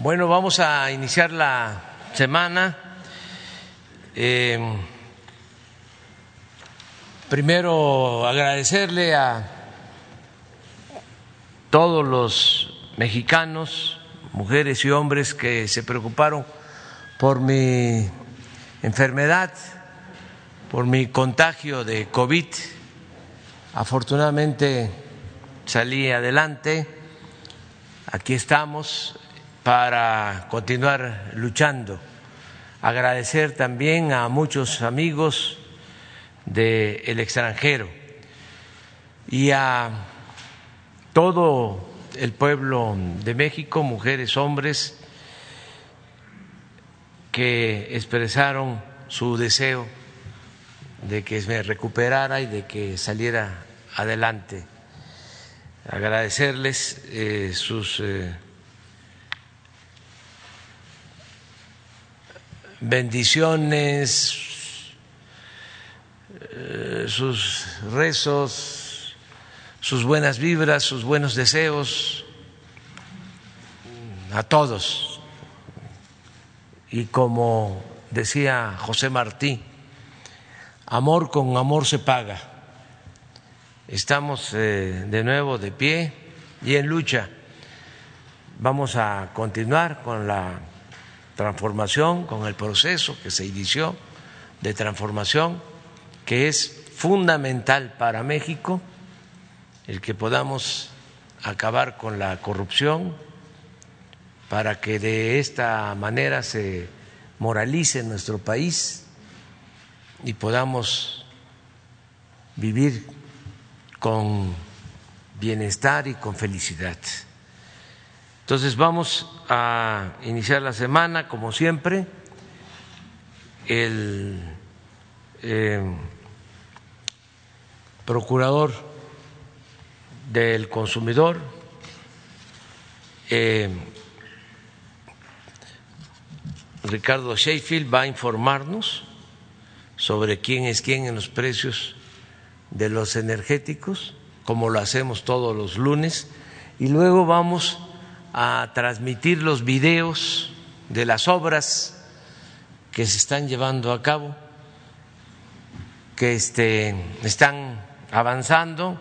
Bueno, vamos a iniciar la semana. Eh, primero agradecerle a todos los mexicanos, mujeres y hombres que se preocuparon por mi enfermedad, por mi contagio de COVID. Afortunadamente salí adelante, aquí estamos para continuar luchando. Agradecer también a muchos amigos del extranjero y a todo el pueblo de México, mujeres, hombres, que expresaron su deseo de que me recuperara y de que saliera adelante. Agradecerles eh, sus eh, bendiciones, eh, sus rezos, sus buenas vibras, sus buenos deseos a todos. Y como decía José Martí, amor con amor se paga. Estamos eh, de nuevo de pie y en lucha. Vamos a continuar con la transformación, con el proceso que se inició de transformación, que es fundamental para México, el que podamos acabar con la corrupción, para que de esta manera se moralice nuestro país y podamos vivir con bienestar y con felicidad. Entonces vamos a iniciar la semana, como siempre, el eh, procurador del consumidor, eh, Ricardo Sheffield, va a informarnos sobre quién es quién en los precios de los energéticos, como lo hacemos todos los lunes, y luego vamos a transmitir los videos de las obras que se están llevando a cabo, que este, están avanzando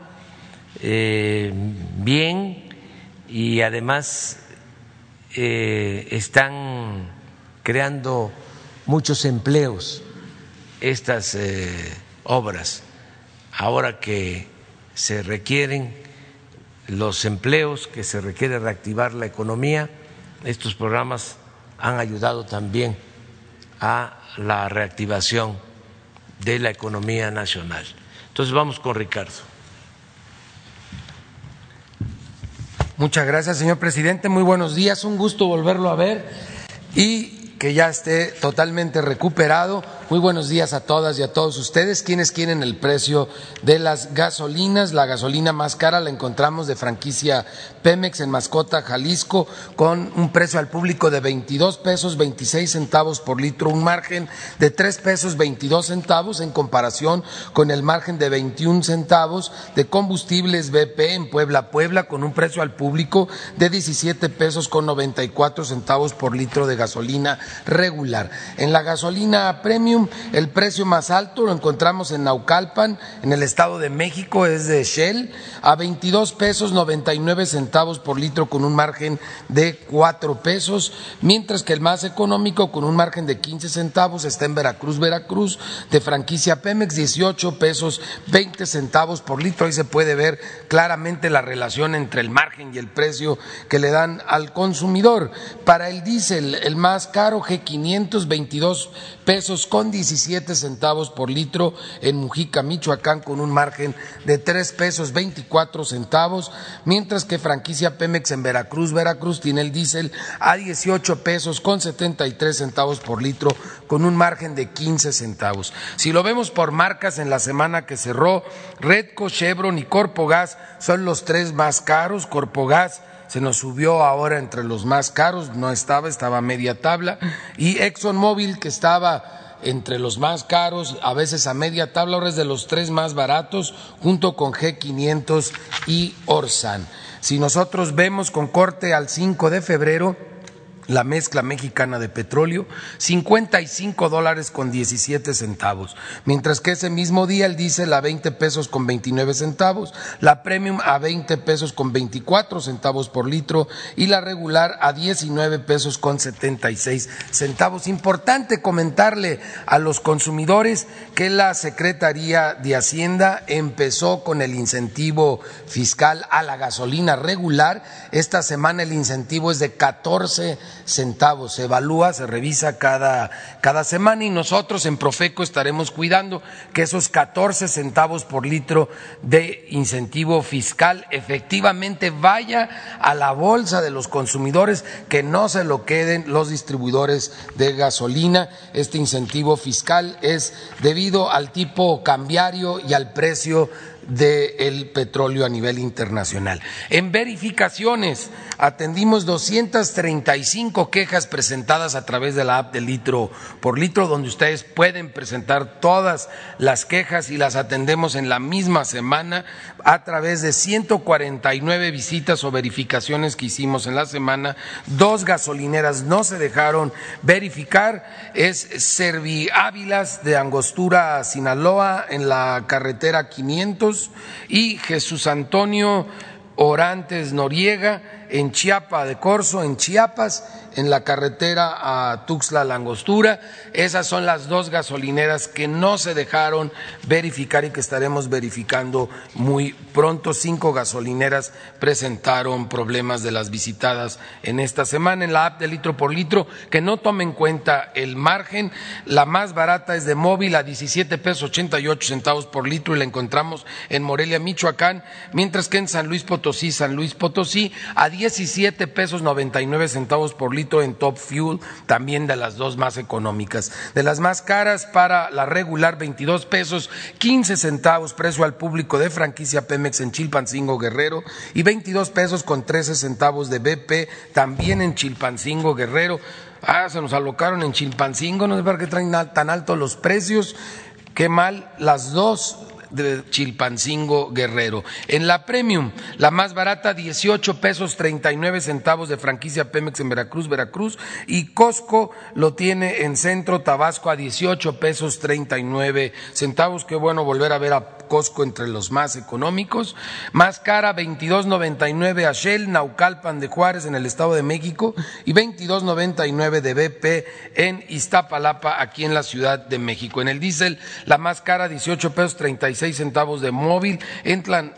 eh, bien y además eh, están creando muchos empleos estas eh, obras, ahora que se requieren los empleos, que se requiere reactivar la economía, estos programas han ayudado también a la reactivación de la economía nacional. Entonces vamos con Ricardo. Muchas gracias, señor presidente. Muy buenos días. Un gusto volverlo a ver y que ya esté totalmente recuperado. Muy buenos días a todas y a todos ustedes. Quienes quieren el precio de las gasolinas? La gasolina más cara la encontramos de franquicia Pemex en Mascota, Jalisco, con un precio al público de 22 pesos 26 centavos por litro, un margen de 3 pesos 22 centavos en comparación con el margen de 21 centavos de combustibles BP en Puebla, Puebla, con un precio al público de 17 pesos con 94 centavos por litro de gasolina regular. En la gasolina premium, el precio más alto lo encontramos en Naucalpan, en el Estado de México, es de Shell, a 22 pesos 99 centavos por litro con un margen de 4 pesos, mientras que el más económico con un margen de 15 centavos está en Veracruz, Veracruz, de franquicia Pemex, 18 pesos 20 centavos por litro. Ahí se puede ver claramente la relación entre el margen y el precio que le dan al consumidor. Para el diésel, el más caro, G522 pesos con 17 centavos por litro en Mujica, Michoacán, con un margen de 3 pesos 24 centavos, mientras que franquicia Pemex en Veracruz, Veracruz tiene el diésel a 18 pesos con 73 centavos por litro, con un margen de 15 centavos. Si lo vemos por marcas en la semana que cerró, Redco, Chevron y Corpogas son los tres más caros. Corpogas se nos subió ahora entre los más caros, no estaba, estaba a media tabla, y ExxonMobil, que estaba entre los más caros, a veces a media tabla, ahora es de los tres más baratos, junto con G500 y Orsan. Si nosotros vemos con corte al 5 de febrero, la mezcla mexicana de petróleo, 55 dólares con 17 centavos, mientras que ese mismo día el diésel a 20 pesos con 29 centavos, la premium a 20 pesos con 24 centavos por litro y la regular a 19 pesos con 76 centavos. Importante comentarle a los consumidores que la Secretaría de Hacienda empezó con el incentivo fiscal a la gasolina regular. Esta semana el incentivo es de 14 centavos. Se evalúa, se revisa cada, cada semana y nosotros en Profeco estaremos cuidando que esos 14 centavos por litro de incentivo fiscal efectivamente vaya a la bolsa de los consumidores, que no se lo queden los distribuidores de gasolina. Este incentivo fiscal es debido al tipo cambiario y al precio del petróleo a nivel internacional. En verificaciones atendimos 235 quejas presentadas a través de la app de litro por litro, donde ustedes pueden presentar todas las quejas y las atendemos en la misma semana a través de 149 visitas o verificaciones que hicimos en la semana. Dos gasolineras no se dejaron verificar, es Servi Ávilas de Angostura, Sinaloa, en la carretera 500 y Jesús Antonio Orantes Noriega en Chiapa de Corzo, en Chiapas, en la carretera a Tuxtla Langostura. Esas son las dos gasolineras que no se dejaron verificar y que estaremos verificando muy pronto. Cinco gasolineras presentaron problemas de las visitadas en esta semana en la app de litro por litro, que no tome en cuenta el margen. La más barata es de móvil a 17 pesos 88 centavos por litro y la encontramos en Morelia, Michoacán, mientras que en San Luis Potosí, San Luis Potosí, a 17 pesos 99 centavos por litro en Top Fuel, también de las dos más económicas. De las más caras para la regular, 22 pesos 15 centavos precio al público de franquicia Pemex en Chilpancingo Guerrero y 22 pesos con 13 centavos de BP también en Chilpancingo Guerrero. Ah, se nos alocaron en Chilpancingo, no sé por qué traen tan altos los precios. Qué mal, las dos de Chilpancingo Guerrero. En la Premium, la más barata, 18 pesos 39 centavos de franquicia Pemex en Veracruz, Veracruz. Y Costco lo tiene en Centro Tabasco a 18 pesos 39 centavos. Qué bueno volver a ver a Costco entre los más económicos. Más cara, 22.99 a Shell, Naucalpan de Juárez en el Estado de México y 22.99 de BP en Iztapalapa, aquí en la Ciudad de México. En el diésel, la más cara, 18 pesos 36 centavos de móvil en, Tlan,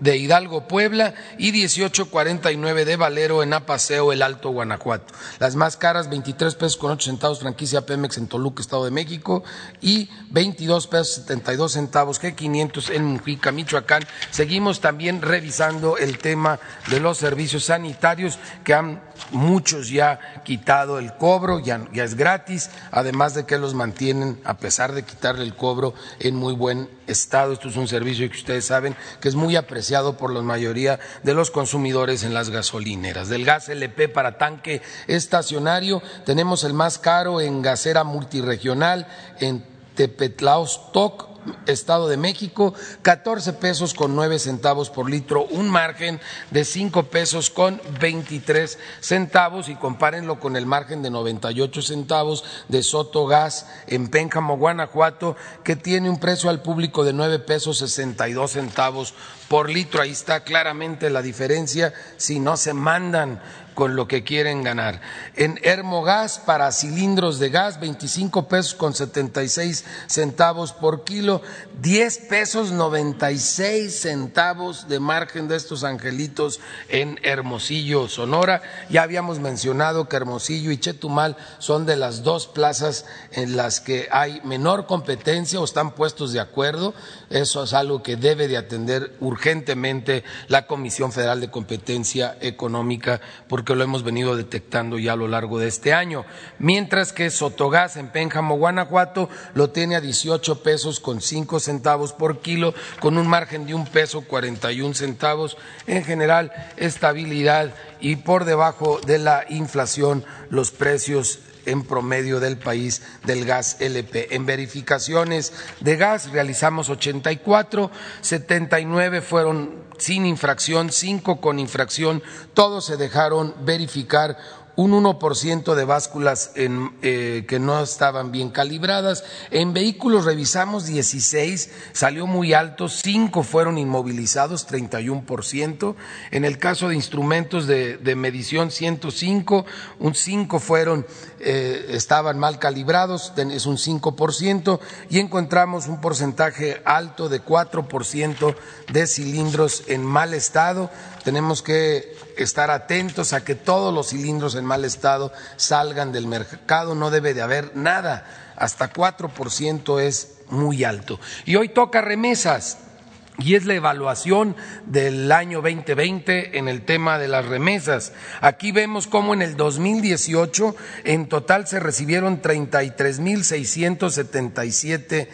de Hidalgo, Puebla y 18.49 de Valero en Apaseo, el Alto Guanajuato. Las más caras, 23 pesos con 8 centavos franquicia Pemex en Toluca, Estado de México y 22 pesos 72 centavos G500 en Mujica, Michoacán. Seguimos también revisando el tema de los servicios sanitarios que han muchos ya quitado el cobro, ya, ya es gratis, además de que los mantienen, a pesar de quitarle el cobro, en muy buen estado. Esto es un servicio que ustedes saben que es muy apreciado por la mayoría de los consumidores en las gasolineras. Del gas LP para tanque estacionario tenemos el más caro en gasera multiregional en Tepetlaostoc Estado de México, 14 pesos con 9 centavos por litro, un margen de 5 pesos con 23 centavos y compárenlo con el margen de 98 centavos de Soto Gas en Pénjamo, Guanajuato, que tiene un precio al público de 9 pesos 62 centavos por litro. Ahí está claramente la diferencia si no se mandan con lo que quieren ganar. En Hermogas para cilindros de gas, 25 pesos con 76 centavos por kilo, 10 pesos 96 centavos de margen de estos angelitos en Hermosillo, Sonora. Ya habíamos mencionado que Hermosillo y Chetumal son de las dos plazas en las que hay menor competencia o están puestos de acuerdo. Eso es algo que debe de atender urgentemente la Comisión Federal de Competencia Económica porque que lo hemos venido detectando ya a lo largo de este año. Mientras que Sotogás en Pénjamo, Guanajuato, lo tiene a 18 pesos con 5 centavos por kilo, con un margen de un peso 41 centavos. En general, estabilidad y por debajo de la inflación los precios en promedio del país del gas LP. En verificaciones de gas realizamos 84, 79 fueron sin infracción, 5 con infracción, todos se dejaron verificar un 1% de básculas eh, que no estaban bien calibradas. En vehículos revisamos 16, salió muy alto, 5 fueron inmovilizados, 31%. En el caso de instrumentos de, de medición 105, un 5 fueron, eh, estaban mal calibrados, es un 5%, y encontramos un porcentaje alto de 4% de cilindros en mal estado. Tenemos que estar atentos a que todos los cilindros en mal estado salgan del mercado, no debe de haber nada, hasta 4% es muy alto. Y hoy toca remesas. Y es la evaluación del año 2020 en el tema de las remesas. Aquí vemos cómo en el 2018 en total se recibieron 33.677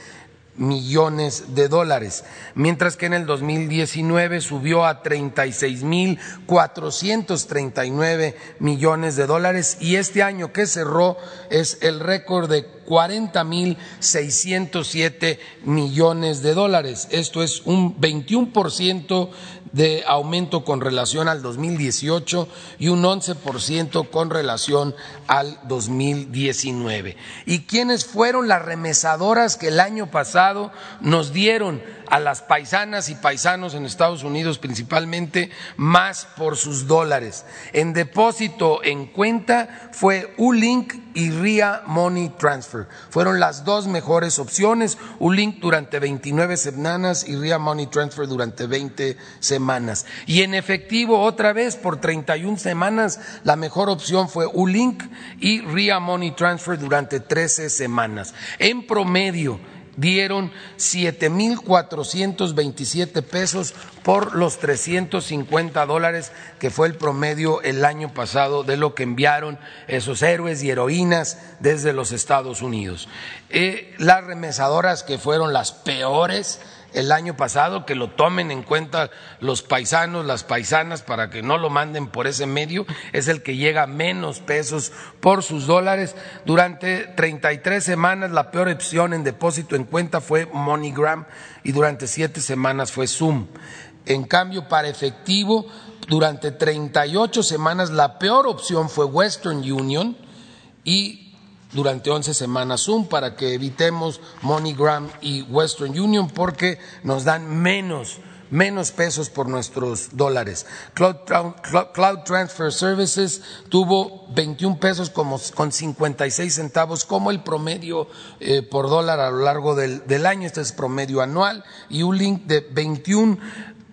millones de dólares, mientras que en el 2019 subió a 36.439 millones de dólares y este año que cerró es el récord de 40.607 millones de dólares. Esto es un 21% de aumento con relación al 2018 y un 11% con relación al 2019. ¿Y quiénes fueron las remesadoras que el año pasado nos dieron a las paisanas y paisanos en Estados Unidos principalmente más por sus dólares. En depósito en cuenta fue Ulink y RIA Money Transfer. Fueron las dos mejores opciones, Ulink durante 29 semanas y RIA Money Transfer durante 20 semanas. Y en efectivo otra vez por 31 semanas la mejor opción fue Ulink y RIA Money Transfer durante 13 semanas. En promedio dieron 7.427 pesos por los 350 dólares que fue el promedio el año pasado de lo que enviaron esos héroes y heroínas desde los Estados Unidos. Eh, las remesadoras que fueron las peores el año pasado, que lo tomen en cuenta los paisanos, las paisanas, para que no lo manden por ese medio, es el que llega a menos pesos por sus dólares. Durante 33 semanas la peor opción en depósito en cuenta fue MoneyGram y durante siete semanas fue Zoom. En cambio, para efectivo, durante 38 semanas la peor opción fue Western Union y durante 11 semanas Zoom para que evitemos MoneyGram y Western Union porque nos dan menos menos pesos por nuestros dólares. Cloud, Transfer Services tuvo 21 pesos como, con 56 centavos como el promedio eh, por dólar a lo largo del, del, año, este es promedio anual, y un link de 21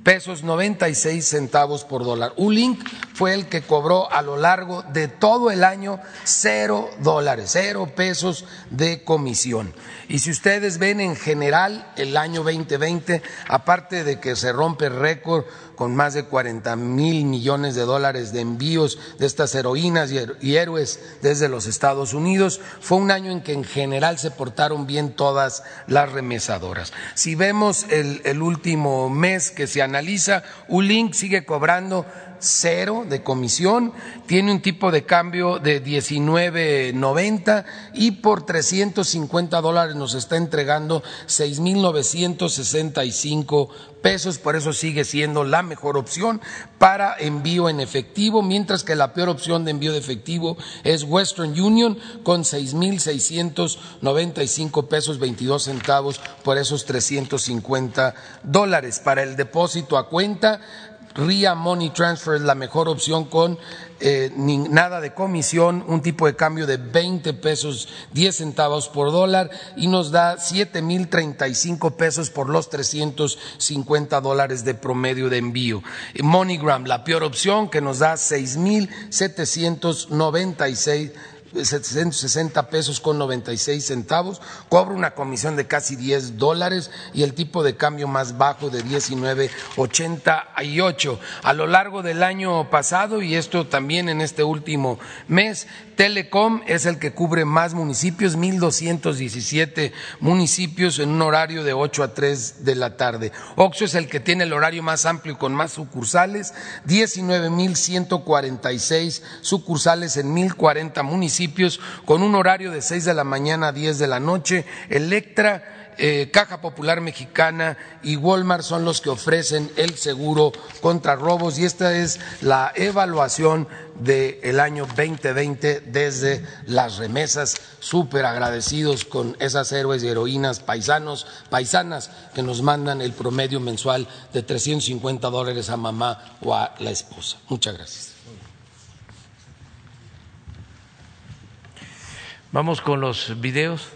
pesos 96 centavos por dólar. Ulink fue el que cobró a lo largo de todo el año cero dólares, cero pesos de comisión. Y si ustedes ven en general el año 2020, aparte de que se rompe récord con más de 40 mil millones de dólares de envíos de estas heroínas y héroes desde los Estados Unidos, fue un año en que en general se portaron bien todas las remesadoras. Si vemos el, el último mes que se analiza, Ulink sigue cobrando cero de comisión, tiene un tipo de cambio de 19.90 y por 350 dólares nos está entregando 6.965 pesos, por eso sigue siendo la mejor opción para envío en efectivo, mientras que la peor opción de envío de efectivo es Western Union con 6.695 pesos 22 centavos por esos 350 dólares. Para el depósito a cuenta RIA Money Transfer es la mejor opción con eh, nada de comisión, un tipo de cambio de 20 pesos 10 centavos por dólar y nos da 7 mil 35 pesos por los 350 dólares de promedio de envío. MoneyGram, la peor opción que nos da 6 mil 796 760 pesos con 96 centavos, cobra una comisión de casi 10 dólares y el tipo de cambio más bajo de 19.88. A lo largo del año pasado, y esto también en este último mes, Telecom es el que cubre más municipios, 1.217 municipios en un horario de 8 a 3 de la tarde. Oxo es el que tiene el horario más amplio con más sucursales, 19.146 sucursales en 1.040 municipios municipios con un horario de 6 de la mañana a 10 de la noche. Electra eh, Caja Popular Mexicana y Walmart son los que ofrecen el seguro contra robos y esta es la evaluación del año 2020 desde las remesas, súper agradecidos con esas héroes y heroínas paisanos, paisanas que nos mandan el promedio mensual de 350 dólares a mamá o a la esposa. Muchas gracias. Vamos con los videos.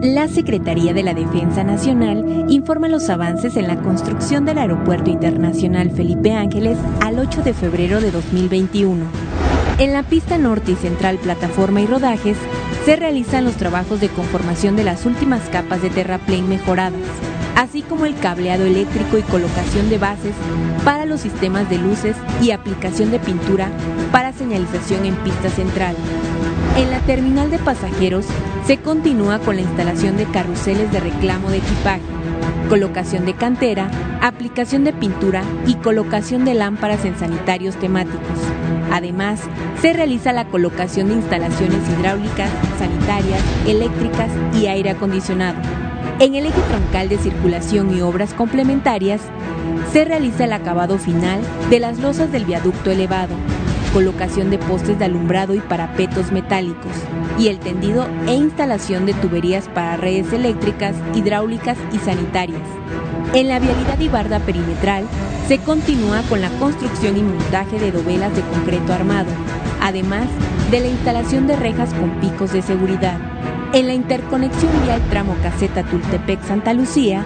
La Secretaría de la Defensa Nacional informa los avances en la construcción del Aeropuerto Internacional Felipe Ángeles al 8 de febrero de 2021. En la pista norte y central plataforma y rodajes se realizan los trabajos de conformación de las últimas capas de terraplén mejoradas, así como el cableado eléctrico y colocación de bases para los sistemas de luces y aplicación de pintura para señalización en pista central. En la terminal de pasajeros se continúa con la instalación de carruseles de reclamo de equipaje, colocación de cantera, aplicación de pintura y colocación de lámparas en sanitarios temáticos. Además, se realiza la colocación de instalaciones hidráulicas, sanitarias, eléctricas y aire acondicionado. En el eje troncal de circulación y obras complementarias, se realiza el acabado final de las losas del viaducto elevado, colocación de postes de alumbrado y parapetos metálicos, y el tendido e instalación de tuberías para redes eléctricas, hidráulicas y sanitarias. En la vialidad y perimetral se continúa con la construcción y montaje de dovelas de concreto armado, además de la instalación de rejas con picos de seguridad. En la interconexión vial tramo caseta Tultepec-Santa Lucía,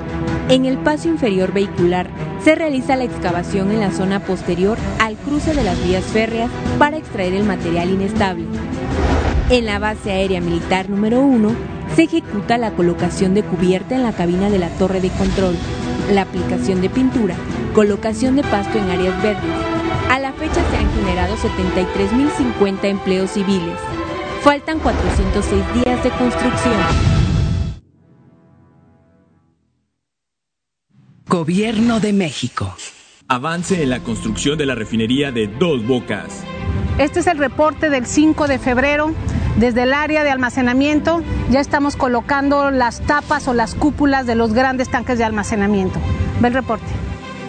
en el paso inferior vehicular se realiza la excavación en la zona posterior al cruce de las vías férreas para extraer el material inestable. En la base aérea militar número 1 se ejecuta la colocación de cubierta en la cabina de la torre de control, la aplicación de pintura, colocación de pasto en áreas verdes. A la fecha se han generado 73.050 empleos civiles. Faltan 406 días de construcción. Gobierno de México. Avance en la construcción de la refinería de Dos Bocas. Este es el reporte del 5 de febrero. Desde el área de almacenamiento ya estamos colocando las tapas o las cúpulas de los grandes tanques de almacenamiento. Ve el reporte.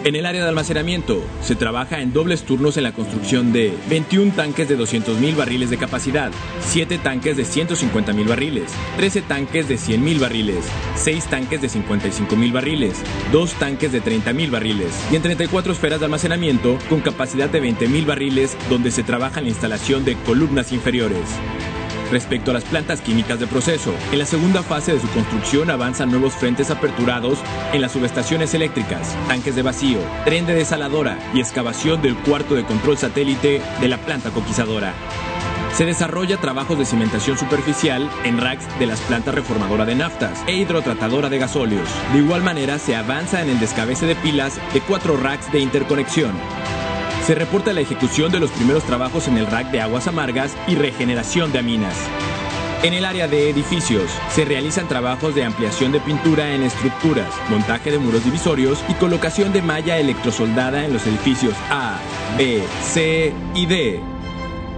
En el área de almacenamiento se trabaja en dobles turnos en la construcción de 21 tanques de 200.000 barriles de capacidad, 7 tanques de 150.000 barriles, 13 tanques de 100.000 barriles, 6 tanques de 55.000 barriles, 2 tanques de 30.000 barriles y en 34 esferas de almacenamiento con capacidad de 20.000 barriles donde se trabaja en la instalación de columnas inferiores. Respecto a las plantas químicas de proceso, en la segunda fase de su construcción avanzan nuevos frentes aperturados en las subestaciones eléctricas, tanques de vacío, tren de desaladora y excavación del cuarto de control satélite de la planta coquizadora. Se desarrolla trabajos de cimentación superficial en racks de las plantas reformadora de naftas e hidrotratadora de gasóleos. De igual manera, se avanza en el descabece de pilas de cuatro racks de interconexión, se reporta la ejecución de los primeros trabajos en el rack de aguas amargas y regeneración de aminas. En el área de edificios, se realizan trabajos de ampliación de pintura en estructuras, montaje de muros divisorios y colocación de malla electrosoldada en los edificios A, B, C y D.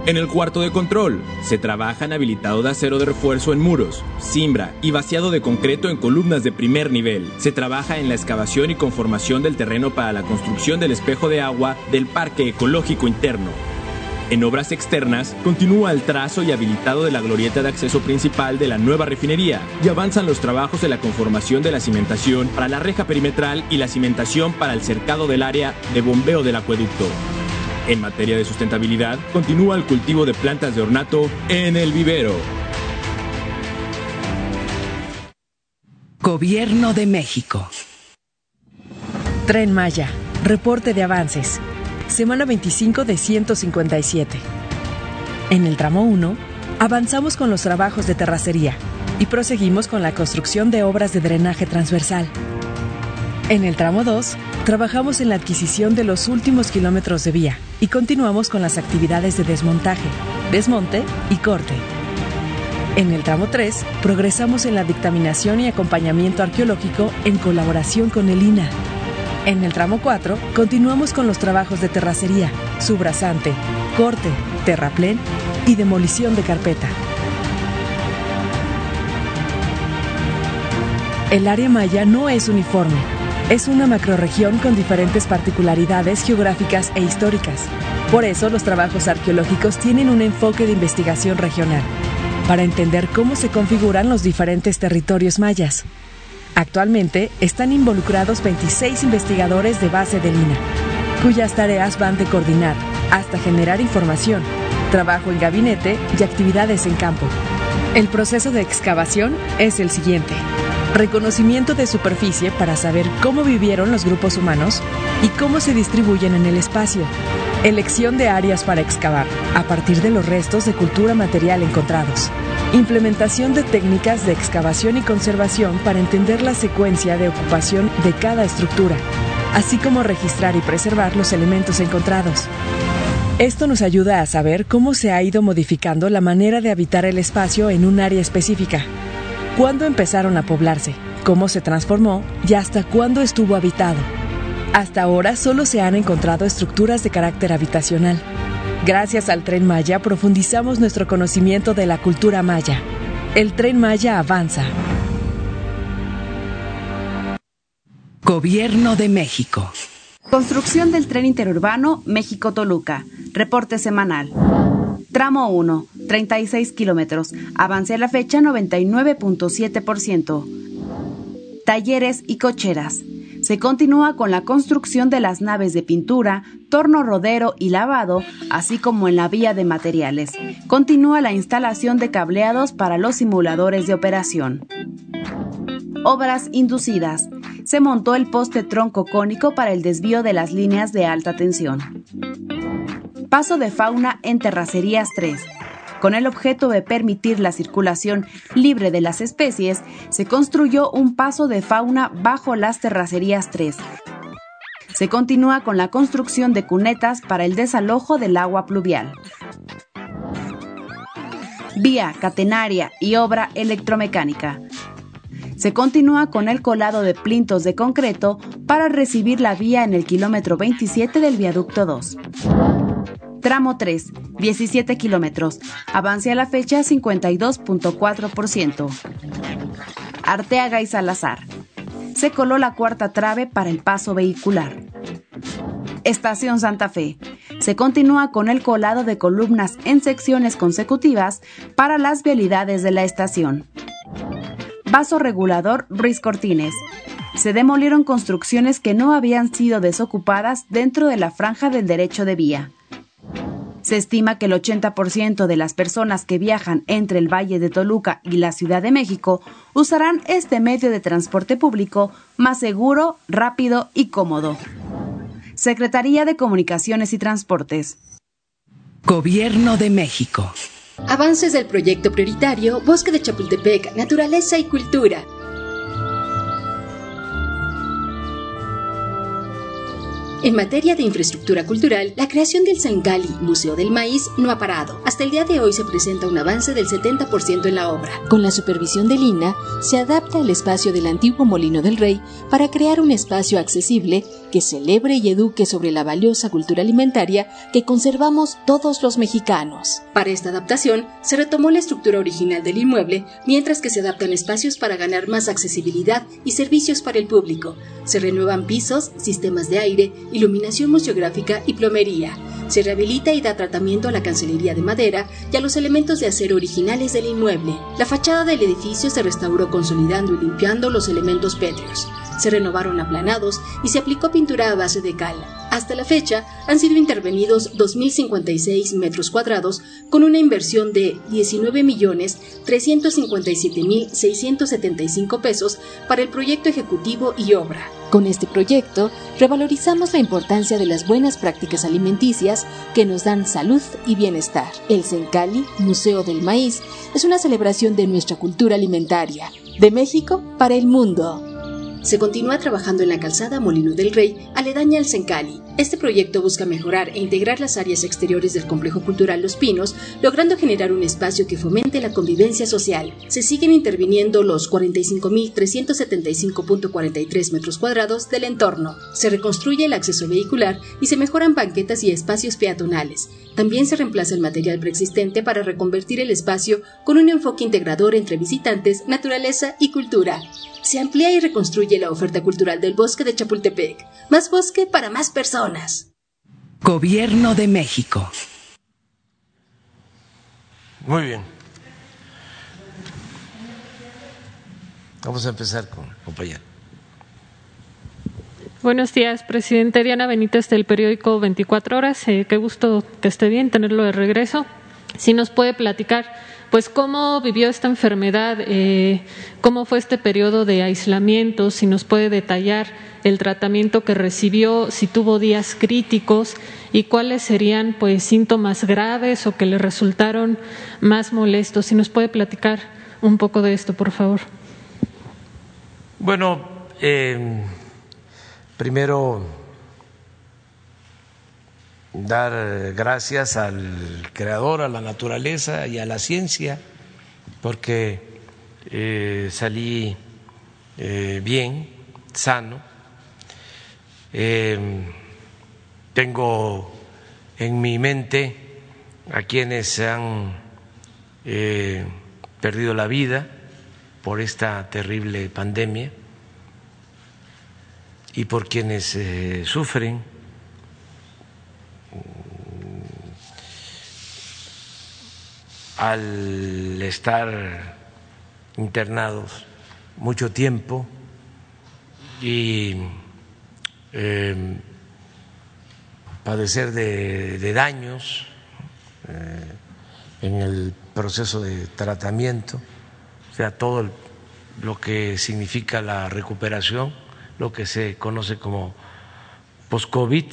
En el cuarto de control, se trabaja en habilitado de acero de refuerzo en muros, cimbra y vaciado de concreto en columnas de primer nivel. Se trabaja en la excavación y conformación del terreno para la construcción del espejo de agua del Parque Ecológico Interno. En obras externas, continúa el trazo y habilitado de la glorieta de acceso principal de la nueva refinería y avanzan los trabajos de la conformación de la cimentación para la reja perimetral y la cimentación para el cercado del área de bombeo del acueducto. En materia de sustentabilidad, continúa el cultivo de plantas de ornato en el vivero. Gobierno de México. Tren Maya, reporte de avances. Semana 25 de 157. En el tramo 1, avanzamos con los trabajos de terracería y proseguimos con la construcción de obras de drenaje transversal. En el tramo 2, trabajamos en la adquisición de los últimos kilómetros de vía y continuamos con las actividades de desmontaje, desmonte y corte. En el tramo 3, progresamos en la dictaminación y acompañamiento arqueológico en colaboración con el INA. En el tramo 4, continuamos con los trabajos de terracería, subrasante, corte, terraplén y demolición de carpeta. El área maya no es uniforme, es una macroregión con diferentes particularidades geográficas e históricas. Por eso los trabajos arqueológicos tienen un enfoque de investigación regional, para entender cómo se configuran los diferentes territorios mayas. Actualmente están involucrados 26 investigadores de base de Lina, cuyas tareas van de coordinar hasta generar información, trabajo en gabinete y actividades en campo. El proceso de excavación es el siguiente. Reconocimiento de superficie para saber cómo vivieron los grupos humanos y cómo se distribuyen en el espacio. Elección de áreas para excavar a partir de los restos de cultura material encontrados. Implementación de técnicas de excavación y conservación para entender la secuencia de ocupación de cada estructura, así como registrar y preservar los elementos encontrados. Esto nos ayuda a saber cómo se ha ido modificando la manera de habitar el espacio en un área específica cuándo empezaron a poblarse, cómo se transformó y hasta cuándo estuvo habitado. Hasta ahora solo se han encontrado estructuras de carácter habitacional. Gracias al tren Maya profundizamos nuestro conocimiento de la cultura maya. El tren Maya avanza. Gobierno de México. Construcción del tren interurbano México-Toluca. Reporte semanal. Tramo 1, 36 kilómetros. Avance la fecha 99.7%. Talleres y cocheras. Se continúa con la construcción de las naves de pintura, torno rodero y lavado, así como en la vía de materiales. Continúa la instalación de cableados para los simuladores de operación. Obras inducidas. Se montó el poste tronco cónico para el desvío de las líneas de alta tensión. Paso de fauna en Terracerías 3. Con el objeto de permitir la circulación libre de las especies, se construyó un paso de fauna bajo las Terracerías 3. Se continúa con la construcción de cunetas para el desalojo del agua pluvial. Vía, catenaria y obra electromecánica. Se continúa con el colado de plintos de concreto para recibir la vía en el kilómetro 27 del viaducto 2. Tramo 3, 17 kilómetros. Avance a la fecha 52.4%. Arteaga y Salazar. Se coló la cuarta trave para el paso vehicular. Estación Santa Fe. Se continúa con el colado de columnas en secciones consecutivas para las vialidades de la estación. Vaso regulador Ruiz Cortines. Se demolieron construcciones que no habían sido desocupadas dentro de la franja del derecho de vía. Se estima que el 80% de las personas que viajan entre el Valle de Toluca y la Ciudad de México usarán este medio de transporte público más seguro, rápido y cómodo. Secretaría de Comunicaciones y Transportes. Gobierno de México. Avances del proyecto prioritario Bosque de Chapultepec, Naturaleza y Cultura En materia de infraestructura cultural, la creación del Sencali, Museo del Maíz, no ha parado. Hasta el día de hoy se presenta un avance del 70% en la obra. Con la supervisión de Lina, se adapta el espacio del antiguo Molino del Rey para crear un espacio accesible que celebre y eduque sobre la valiosa cultura alimentaria que conservamos todos los mexicanos. Para esta adaptación, se retomó la estructura original del inmueble, mientras que se adaptan espacios para ganar más accesibilidad y servicios para el público. Se renuevan pisos, sistemas de aire, iluminación museográfica y plomería. Se rehabilita y da tratamiento a la cancelería de madera y a los elementos de acero originales del inmueble. La fachada del edificio se restauró consolidando y limpiando los elementos pétreos se renovaron aplanados y se aplicó pintura a base de cal. Hasta la fecha han sido intervenidos 2.056 metros cuadrados con una inversión de 19.357.675 pesos para el proyecto ejecutivo y obra. Con este proyecto, revalorizamos la importancia de las buenas prácticas alimenticias que nos dan salud y bienestar. El Sencali, Museo del Maíz, es una celebración de nuestra cultura alimentaria, de México para el mundo. Se continúa trabajando en la calzada Molino del Rey, aledaña al Sencali. Este proyecto busca mejorar e integrar las áreas exteriores del complejo cultural Los Pinos, logrando generar un espacio que fomente la convivencia social. Se siguen interviniendo los 45.375.43 metros cuadrados del entorno. Se reconstruye el acceso vehicular y se mejoran banquetas y espacios peatonales. También se reemplaza el material preexistente para reconvertir el espacio con un enfoque integrador entre visitantes, naturaleza y cultura. Se amplía y reconstruye la oferta cultural del bosque de Chapultepec. Más bosque para más personas. Gobierno de México. Muy bien. Vamos a empezar con el compañero. Buenos días, presidente Diana Benítez del periódico 24 Horas. Eh, qué gusto que esté bien tenerlo de regreso. Si nos puede platicar, pues cómo vivió esta enfermedad, eh, cómo fue este periodo de aislamiento, si nos puede detallar el tratamiento que recibió, si tuvo días críticos y cuáles serían pues síntomas graves o que le resultaron más molestos. Si nos puede platicar un poco de esto, por favor. Bueno, eh, primero dar gracias al creador, a la naturaleza y a la ciencia, porque eh, salí eh, bien, sano. Eh, tengo en mi mente a quienes han perdido la vida por esta terrible pandemia y por quienes sufren. Al estar internados mucho tiempo y em, padecer de, daños eh, en el proceso de tratamiento, o sea, todo lo que significa la recuperación, lo que se conoce como post-COVID.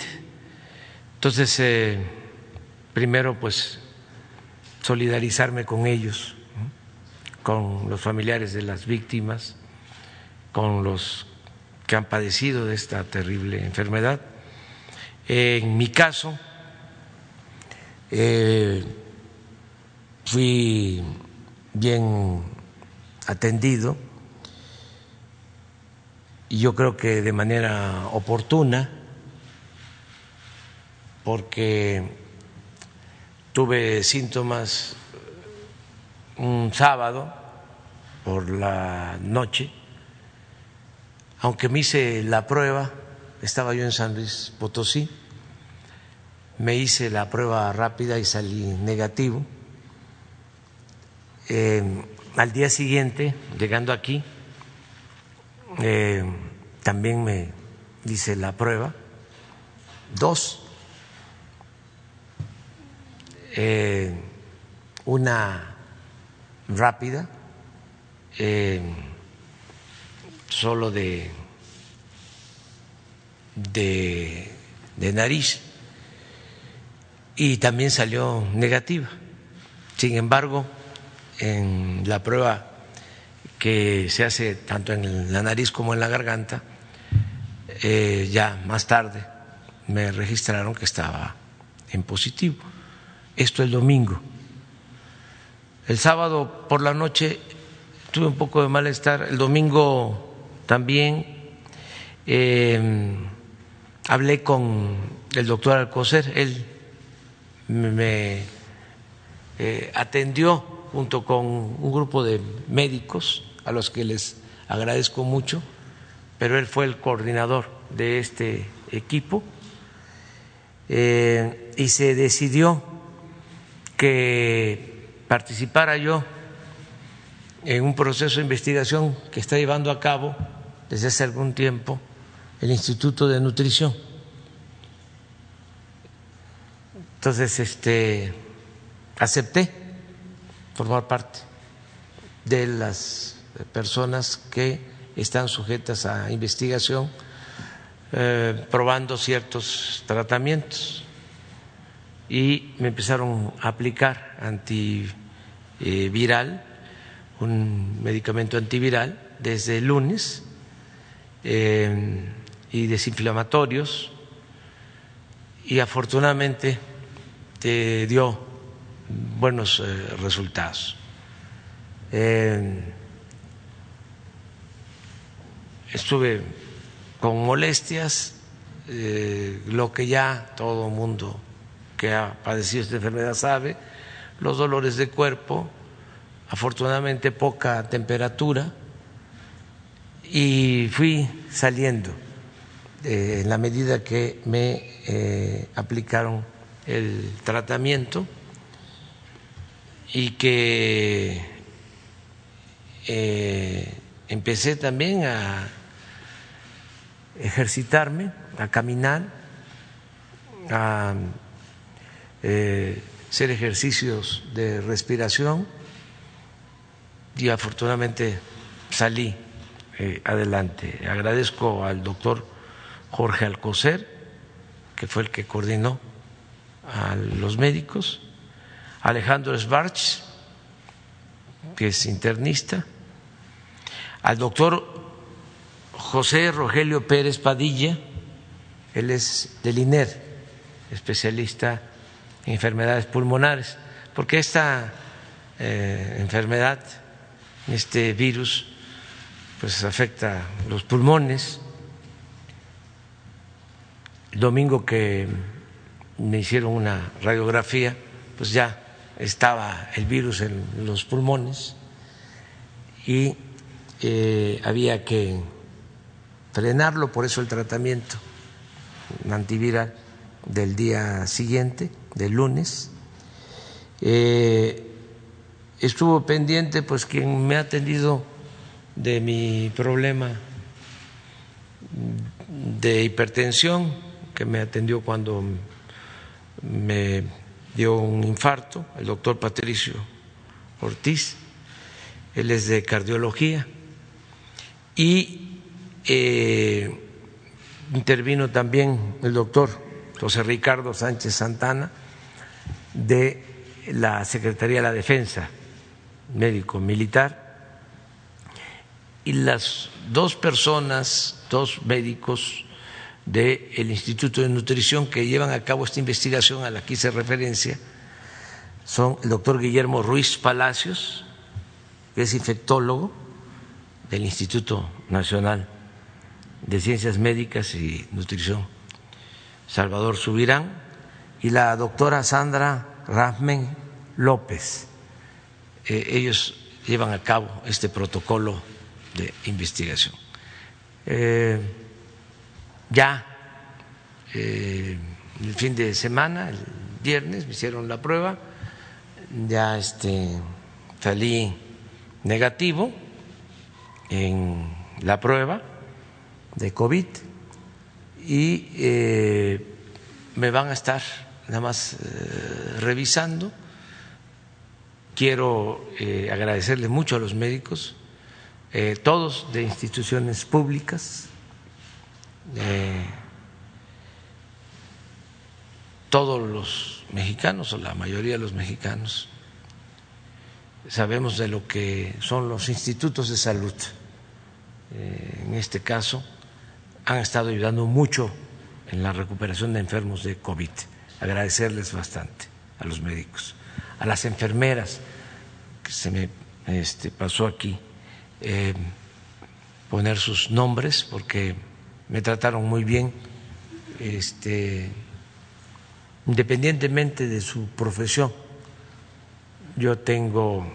Entonces, eh, primero, pues solidarizarme con ellos, con los familiares de las víctimas, con los que han padecido de esta terrible enfermedad. En mi caso, eh, fui bien atendido y yo creo que de manera oportuna, porque tuve síntomas un sábado por la noche, aunque me hice la prueba, estaba yo en San Luis Potosí, me hice la prueba rápida y salí negativo. Eh, al día siguiente, llegando aquí, eh, también me hice la prueba, dos, eh, una rápida, eh, solo de, de nariz, y también salió negativa. Sin embargo, en la prueba que se hace tanto en la nariz como en la garganta, eh, ya más tarde me registraron que estaba en positivo. Esto el domingo. El sábado por la noche tuve un poco de malestar, el domingo también em, hablé con el doctor Alcocer, él me eh, atendió junto con un grupo de médicos a los que les agradezco mucho, pero él fue el coordinador de este equipo eh, y se decidió que participara yo en un proceso de investigación que está llevando a cabo desde hace algún tiempo el Instituto de Nutrición. Entonces, este, acepté formar parte de las personas que están sujetas a investigación, eh, probando ciertos tratamientos y me empezaron a aplicar antiviral, un medicamento antiviral desde el lunes eh, y desinflamatorios y afortunadamente te dio buenos eh, resultados. Estuve con molestias, lo que ya todo mundo que ha padecido esta enfermedad sabe, los dolores de cuerpo, afortunadamente poca temperatura, y fui saliendo eh, en la medida que me eh, aplicaron el tratamiento y que eh, empecé también a ejercitarme, a caminar, a eh, hacer ejercicios de respiración. Y afortunadamente salí eh, adelante. Agradezco al doctor Jorge Alcocer, que fue el que coordinó a los médicos, Alejandro Sbarch, que es internista, al doctor José Rogelio Pérez Padilla, él es del INER, especialista enfermedades pulmonares, porque esta eh, enfermedad, este virus, pues afecta los pulmones. El domingo que me hicieron una radiografía, pues ya estaba el virus en los pulmones y eh, había que frenarlo, por eso el tratamiento antiviral del día siguiente del lunes. Eh, estuvo pendiente, pues quien me ha atendido de mi problema de hipertensión, que me atendió cuando me dio un infarto, el doctor Patricio Ortiz, él es de cardiología, y eh, intervino también el doctor José Ricardo Sánchez Santana, de la Secretaría de la Defensa, médico militar, y las dos personas, dos médicos del Instituto de Nutrición que llevan a cabo esta investigación a la que hice referencia son el doctor Guillermo Ruiz Palacios, que es infectólogo del Instituto Nacional de Ciencias Médicas y Nutrición, Salvador Subirán, y la doctora Sandra Rasmen López. Eh, ellos llevan a cabo este protocolo de investigación. Eh, ya eh, el fin de semana, el viernes, me hicieron la prueba, ya este, salí negativo en la prueba de COVID y me van a estar nada más eh, revisando. Quiero eh, agradecerle mucho a los médicos, eh, todos de instituciones públicas, todos los mexicanos o la mayoría de los mexicanos sabemos de lo que son los institutos de salud. en este caso han estado ayudando mucho en la recuperación de enfermos de COVID agradecerles bastante a los médicos, a las enfermeras, que se me este, pasó aquí eh, poner sus nombres porque me trataron muy bien, este, independientemente de su profesión. Yo tengo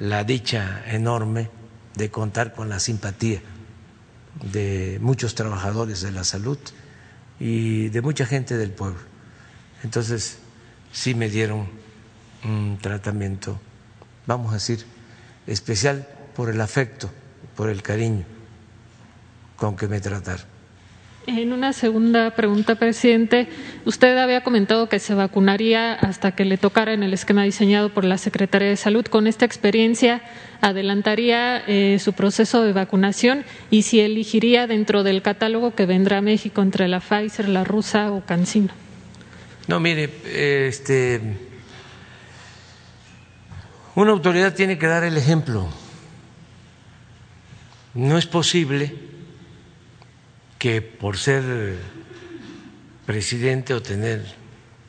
la dicha enorme de contar con la simpatía de muchos trabajadores de la salud y de mucha gente del pueblo. Entonces, sí me dieron un tratamiento, vamos a decir, especial por el afecto, por el cariño con que me trataron. En una segunda pregunta, presidente, usted había comentado que se vacunaría hasta que le tocara en el esquema diseñado por la Secretaría de Salud. Con esta experiencia, ¿adelantaría eh, su proceso de vacunación y si elegiría dentro del catálogo que vendrá a México entre la Pfizer, la rusa o Cancino? No, mire, este, una autoridad tiene que dar el ejemplo. No es posible que por ser presidente o tener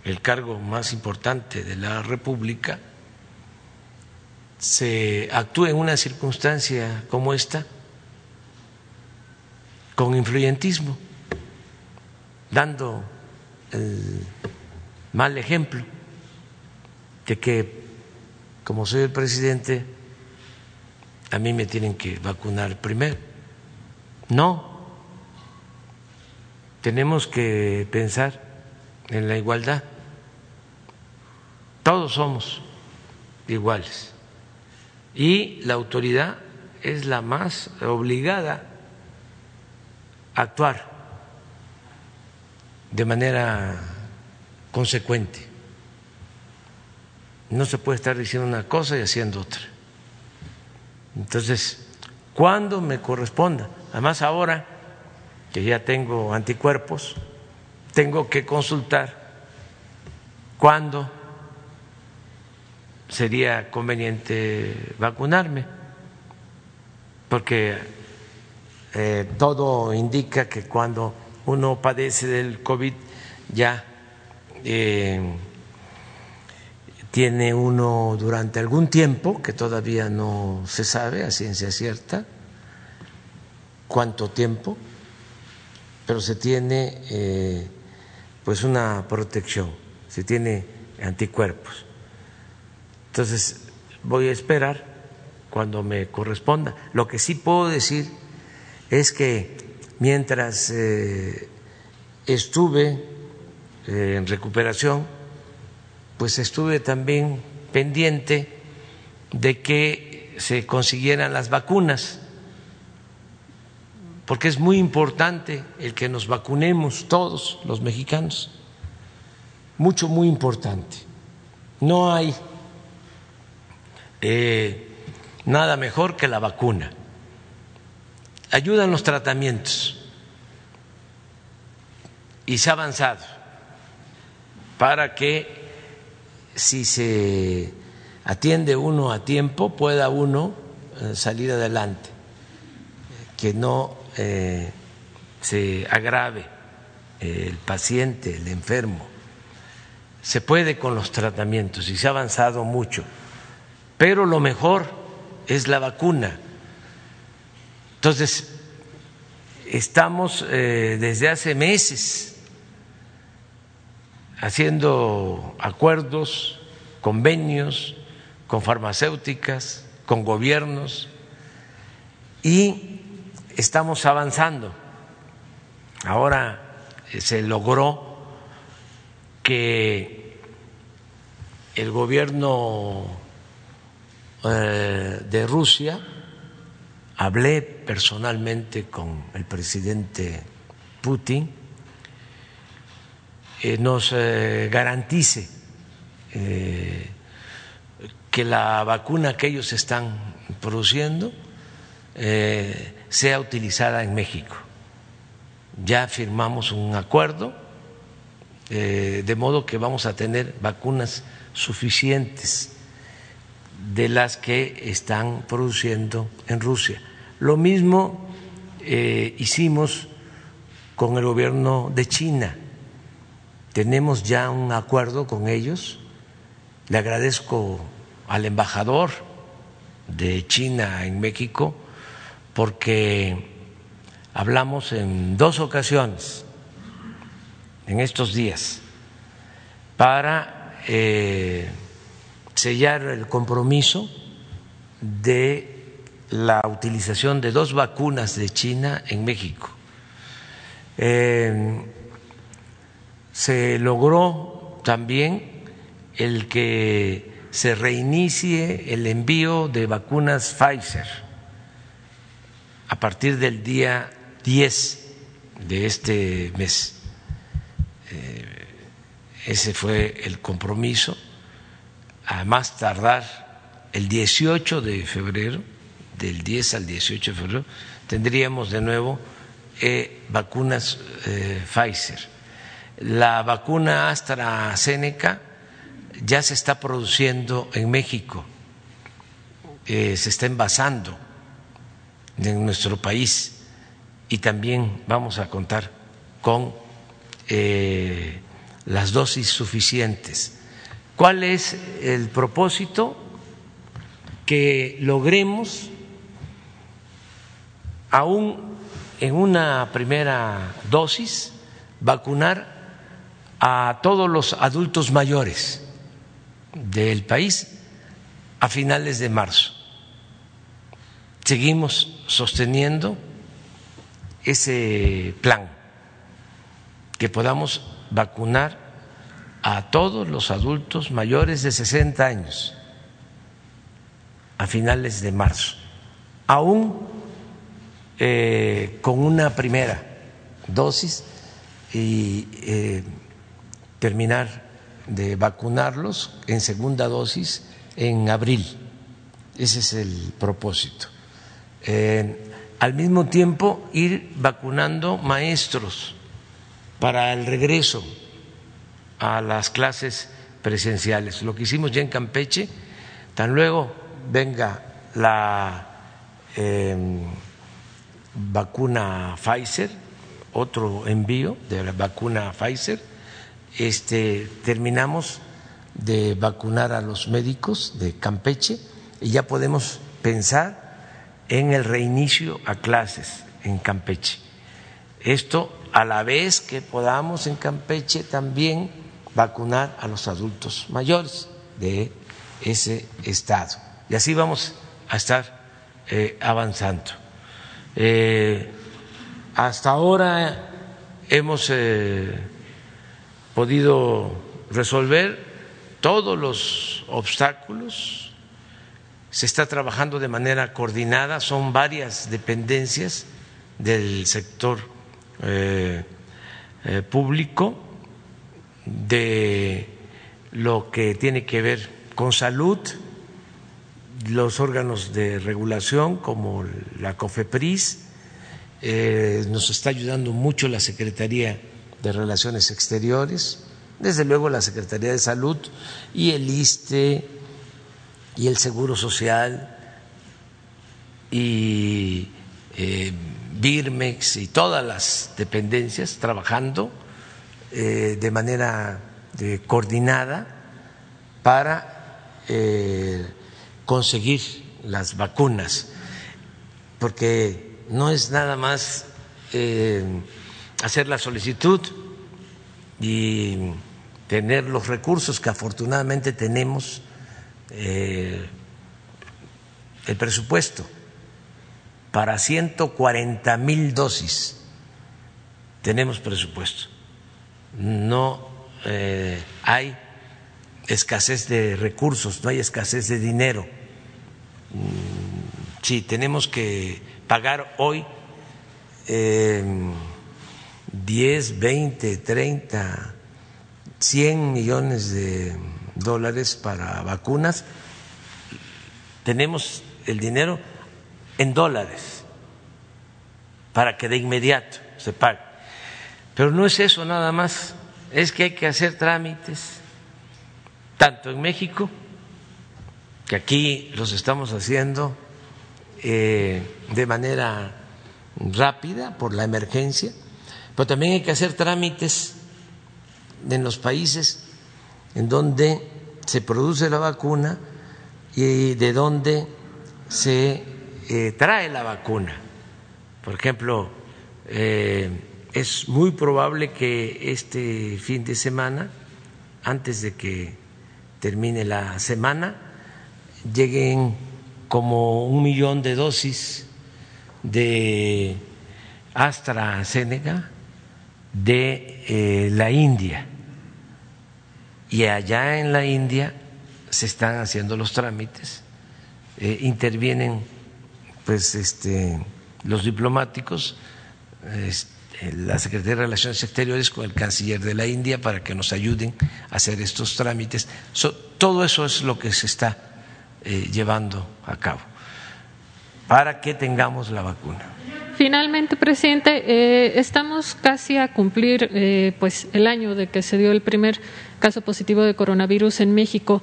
el cargo más importante de la República, se actúe en una circunstancia como esta con influyentismo, dando el mal ejemplo de que como soy el presidente, a mí me tienen que vacunar primero. No, tenemos que pensar en la igualdad. Todos somos iguales. Y la autoridad es la más obligada a actuar de manera consecuente. No se puede estar diciendo una cosa y haciendo otra. Entonces, cuando me corresponda, además ahora que ya tengo anticuerpos, tengo que consultar cuándo sería conveniente vacunarme, porque eh, todo indica que cuando uno padece del COVID ya eh, tiene uno durante algún tiempo, que todavía no se sabe a ciencia cierta cuánto tiempo, pero se tiene eh, pues una protección, se tiene anticuerpos. Entonces voy a esperar cuando me corresponda. Lo que sí puedo decir es que mientras eh, estuve eh, en recuperación, pues estuve también pendiente de que se consiguieran las vacunas porque es muy importante el que nos vacunemos todos los mexicanos, mucho, muy importante. No hay eh, nada mejor que la vacuna. Ayudan los tratamientos y se ha avanzado para que si se atiende uno a tiempo pueda uno eh, salir adelante, que no eh, se agrave el paciente, el enfermo. Se puede con los tratamientos y se ha avanzado mucho, pero lo mejor es la vacuna. Entonces, estamos eh, desde hace meses haciendo acuerdos, convenios con farmacéuticas, con gobiernos y estamos avanzando. Ahora eh, se logró que el gobierno eh, de Rusia, hablé personalmente con el presidente Putin, eh, nos garantice que la vacuna que ellos están produciendo sea utilizada en México. Ya firmamos un acuerdo, eh, de modo que vamos a tener vacunas suficientes de las que están produciendo en Rusia. Lo mismo eh, hicimos con el gobierno de China. Tenemos ya un acuerdo con ellos. Le agradezco al embajador de China en México porque hablamos en dos ocasiones en estos días para eh, sellar el compromiso de la utilización de dos vacunas de China en México. Eh, se logró también el que se reinicie el envío de vacunas Pfizer a partir del día 10 de este mes. Eh, ese fue el compromiso. A más tardar el 18 de febrero, del 10 al 18 de febrero, tendríamos de nuevo eh, vacunas eh, Pfizer. La vacuna AstraZeneca ya se está produciendo en México, se está envasando en nuestro país y también vamos a contar con eh, las dosis suficientes. ¿Cuál es el propósito? Que logremos, aún en una primera dosis, vacunar a todos los adultos mayores del país a finales de marzo. Seguimos sosteniendo ese plan, que podamos vacunar a todos los adultos mayores de 60 años a finales de marzo, aún eh, con una primera dosis y eh, terminar de vacunarlos en segunda dosis en abril. Ese es el propósito. Al mismo tiempo, ir vacunando maestros para el regreso a las clases presenciales. Lo que hicimos ya en Campeche, tan luego venga la em, vacuna Pfizer, otro envío de la vacuna Pfizer, este, terminamos de vacunar a los médicos de Campeche y ya podemos pensar en el reinicio a clases en Campeche. Esto a la vez que podamos en Campeche también vacunar a los adultos mayores de ese estado. Y así vamos a estar eh, avanzando. Eh, hasta ahora hemos eh, podido resolver todos los obstáculos, se está trabajando de manera coordinada, son varias dependencias del sector eh, eh, público, de lo que tiene que ver con salud, los órganos de regulación como la COFEPRIS, eh, nos está ayudando mucho la Secretaría de Relaciones Exteriores, desde luego la Secretaría de Salud y el ISTE y el Seguro Social y eh, Birmex y todas las dependencias trabajando eh, de manera de, coordinada para eh, conseguir las vacunas, porque no es nada más hacer la solicitud y tener los recursos que afortunadamente tenemos, eh, el presupuesto para 140 mil dosis. Tenemos presupuesto. No eh, hay escasez de recursos, no hay escasez de dinero. Mm, sí, tenemos que pagar hoy. Eh, 10, 20, 30, 100 millones de dólares para vacunas, tenemos el dinero en dólares para que de inmediato se pague. Pero no es eso nada más, es que hay que hacer trámites, tanto en México, que aquí los estamos haciendo eh, de manera rápida por la emergencia, pero también hay que hacer trámites en los países en donde se produce la vacuna y de donde se eh, trae la vacuna. Por ejemplo, eh, es muy probable que este fin de semana, antes de que termine la semana, lleguen como un millón de dosis de AstraZeneca de eh, la India. Y allá en la India se están haciendo los trámites, eh, intervienen pues este, los diplomáticos, este, la Secretaría de Relaciones Exteriores con el canciller de la India para que nos ayuden a hacer estos trámites. todo eso es lo que se está eh, llevando a cabo para que tengamos la vacuna. Finalmente, presidente, eh, estamos casi a cumplir eh, pues el año de que se dio el primer caso positivo de coronavirus en México.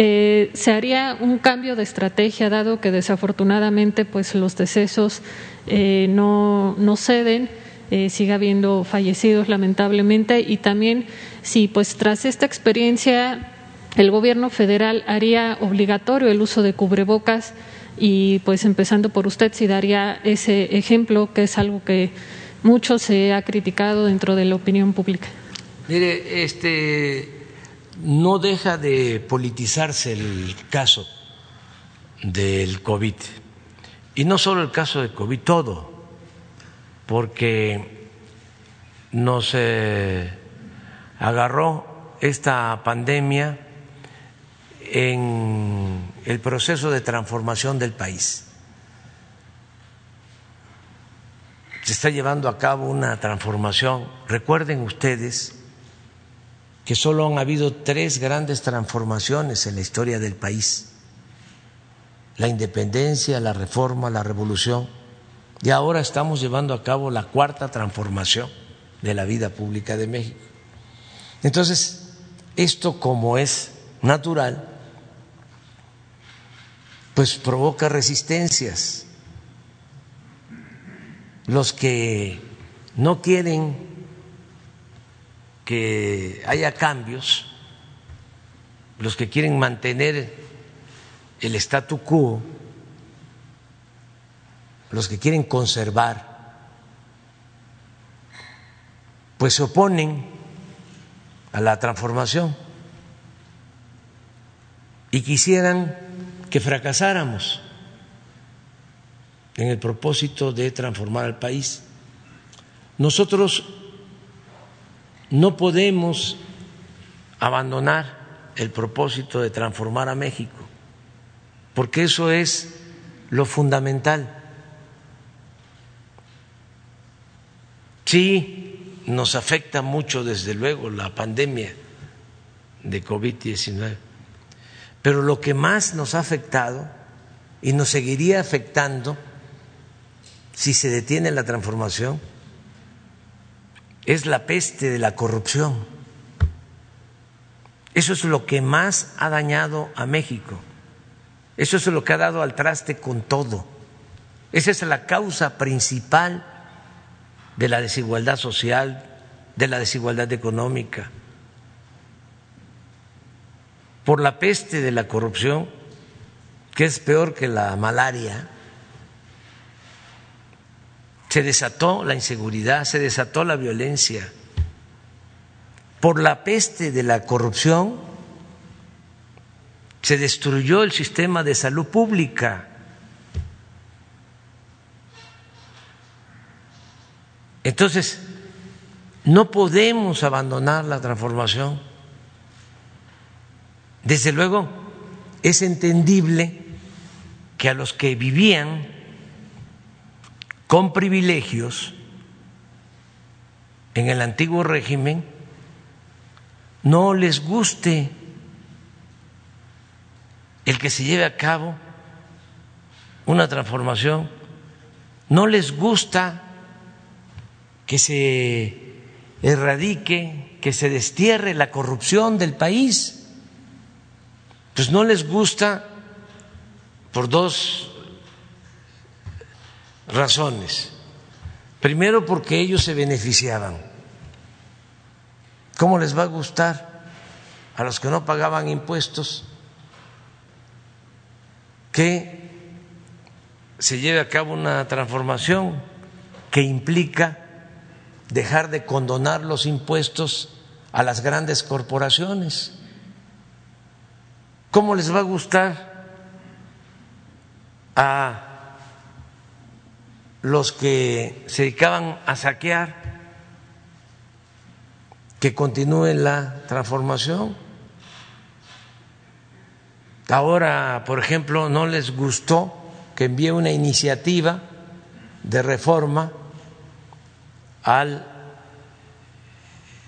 Eh, ¿Se haría un cambio de estrategia dado que desafortunadamente pues los decesos eh, no, no ceden, eh, sigue habiendo fallecidos lamentablemente y también si pues tras esta experiencia el gobierno federal haría obligatorio el uso de cubrebocas y pues empezando por usted si daría ese ejemplo que es algo que mucho se ha criticado dentro de la opinión pública. Mire, este no deja de politizarse el caso del COVID. Y no solo el caso de COVID, todo, porque nos eh, agarró esta pandemia en el proceso de transformación del país. Se está llevando a cabo una transformación. Recuerden ustedes que solo han habido tres grandes transformaciones en la historia del país. La independencia, la reforma, la revolución. Y ahora estamos llevando a cabo la cuarta transformación de la vida pública de México. Entonces, esto como es natural, pues provoca resistencias. Los que no quieren que haya cambios, los que quieren mantener el statu quo, los que quieren conservar, pues se oponen a la transformación y quisieran que fracasáramos en el propósito de transformar al país. Nosotros no podemos abandonar el propósito de transformar a México, porque eso es lo fundamental. Sí, nos afecta mucho, desde luego, la pandemia de COVID-19, pero lo que más nos ha afectado y nos seguiría afectando si se detiene la transformación es la peste de la corrupción. Eso es lo que más ha dañado a México. Eso es lo que ha dado al traste con todo. Esa es la causa principal de la desigualdad social, de la desigualdad económica. Por la peste de la corrupción, que es peor que la malaria, se desató la inseguridad, se desató la violencia. Por la peste de la corrupción se destruyó el sistema de salud pública. Entonces, no podemos abandonar la transformación. Desde luego, es entendible que a los que vivían con privilegios en el antiguo régimen no les guste el que se lleve a cabo una transformación, no les gusta que se erradique, que se destierre la corrupción del país, pues no les gusta por dos razones. Primero porque ellos se beneficiaban. ¿Cómo les va a gustar a los que no pagaban impuestos que se lleve a cabo una transformación que implica dejar de condonar los impuestos a las grandes corporaciones? ¿Cómo les va a gustar a los que se dedicaban a saquear, que continúen la transformación. Ahora, por ejemplo, no les gustó que envíe una iniciativa de reforma al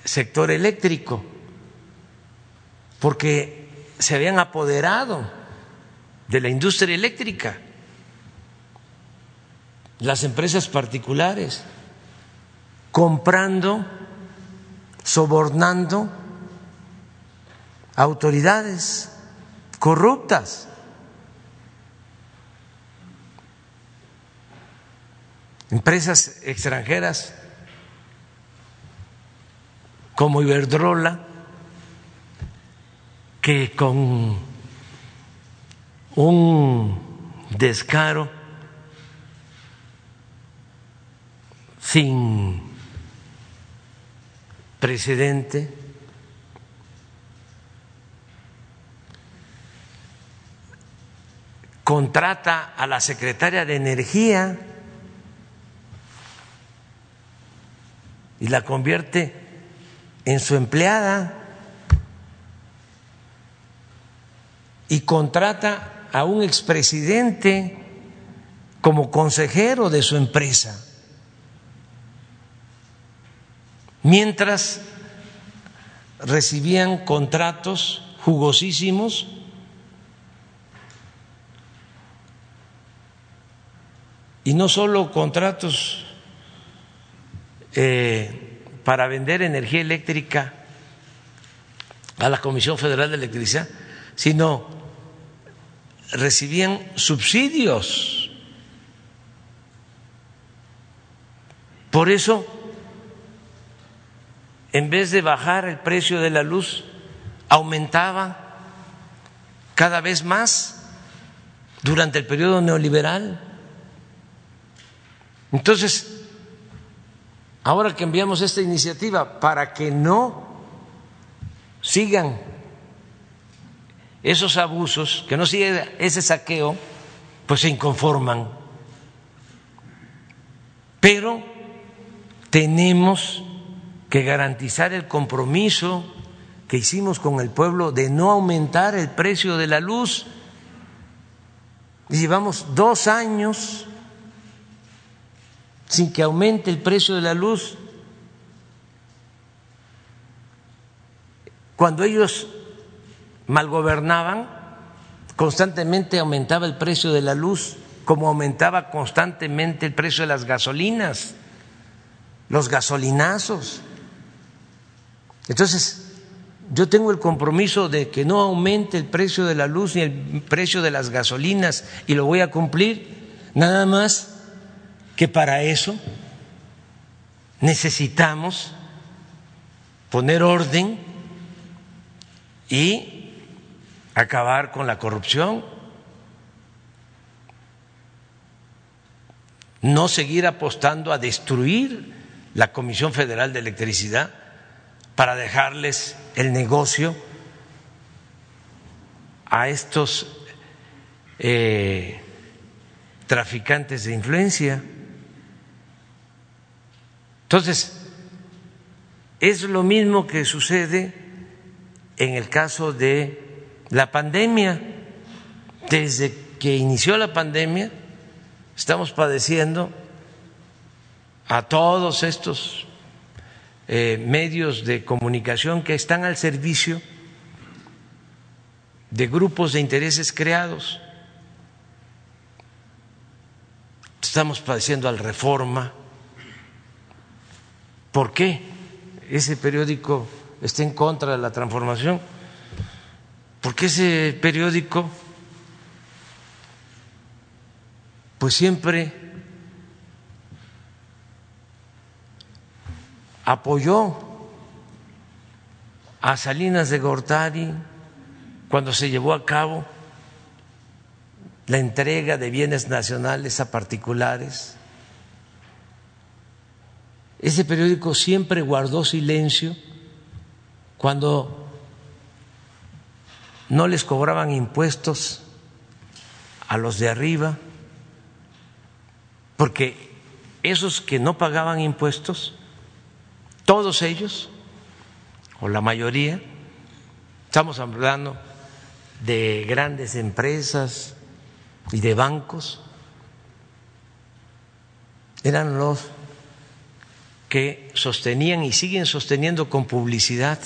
sector eléctrico, porque se habían apoderado de la industria eléctrica las empresas particulares, comprando, sobornando autoridades corruptas. empresas extranjeras como Iberdrola, que con un descaro sin precedente contrata a la secretaria de Energía y la convierte en su empleada y contrata a un expresidente como consejero de su empresa, mientras recibían contratos jugosísimos y no solo contratos eh, para vender energía eléctrica a la Comisión Federal de Electricidad, sino recibían subsidios. Por eso, en vez de bajar el precio de la luz, aumentaba cada vez más durante el periodo neoliberal. Entonces, ahora que enviamos esta iniciativa para que no sigan esos abusos, que no siga ese saqueo, pues se inconforman. Pero tenemos que garantizar el compromiso que hicimos con el pueblo de no aumentar el precio de la luz. Llevamos dos años sin que aumente el precio de la luz. Cuando ellos malgobernaban, constantemente aumentaba el precio de la luz, como aumentaba constantemente el precio de las gasolinas, los gasolinazos. Entonces, yo tengo el compromiso de que no aumente el precio de la luz ni el precio de las gasolinas y lo voy a cumplir, nada más que para eso necesitamos poner orden y acabar con la corrupción, no seguir apostando a destruir la Comisión Federal de Electricidad para dejarles el negocio a estos eh, traficantes de influencia. Entonces, es lo mismo que sucede en el caso de la pandemia. Desde que inició la pandemia, estamos padeciendo a todos estos eh, medios de comunicación que están al servicio de grupos de intereses creados. Estamos padeciendo al reforma, ¿Por qué ese periódico está en contra de la transformación? Porque ese periódico pues siempre apoyó a Salinas de Gortari cuando se llevó a cabo la entrega de bienes nacionales a particulares. Ese periódico siempre guardó silencio cuando no les cobraban impuestos a los de arriba, porque esos que no pagaban impuestos, todos ellos, o la mayoría, estamos hablando de grandes empresas y de bancos, eran los que sostenían y siguen sosteniendo con publicidad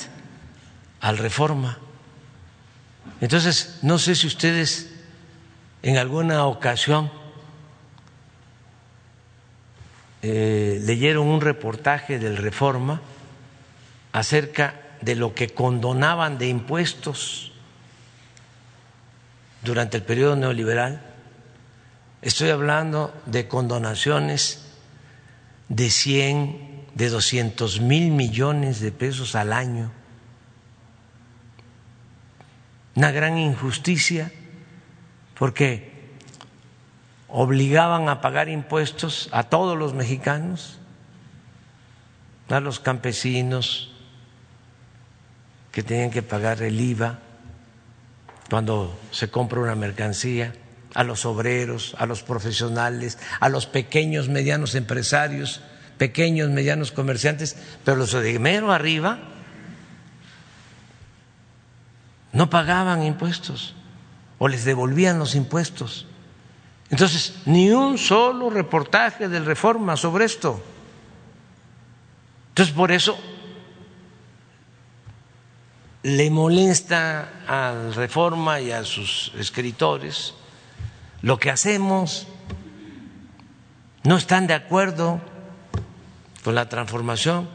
al reforma. Entonces, no sé si ustedes en alguna ocasión eh, leyeron un reportaje del reforma acerca de lo que condonaban de impuestos durante el periodo neoliberal. Estoy hablando de condonaciones de 100, de 200 mil millones de pesos al año. Una gran injusticia porque obligaban a pagar impuestos a todos los mexicanos, a los campesinos que tenían que pagar el IVA cuando se compra una mercancía, a los obreros, a los profesionales, a los pequeños, medianos empresarios, pequeños, medianos comerciantes, pero los de mero arriba no pagaban impuestos o les devolvían los impuestos. Entonces, ni un solo reportaje del Reforma sobre esto. Entonces, por eso le molesta al Reforma y a sus escritores lo que hacemos, no están de acuerdo con la transformación.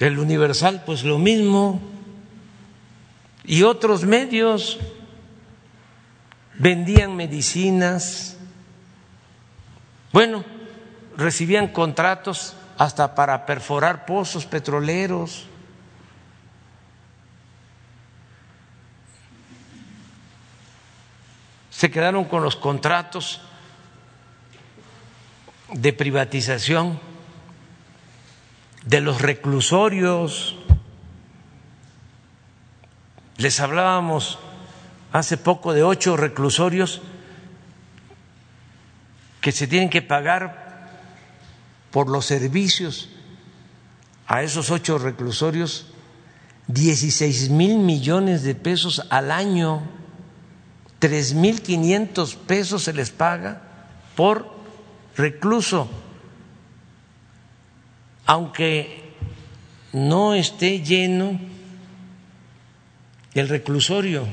El Universal, pues lo mismo, y otros medios vendían medicinas, bueno, recibían contratos hasta para perforar pozos petroleros. Se quedaron con los contratos de privatización de los reclusorios. Les hablábamos hace poco de ocho reclusorios que se tienen que pagar por los servicios. A esos ocho reclusorios 16 mil millones de pesos al año, tres mil quinientos pesos se les paga por recluso, aunque no esté lleno el reclusorio,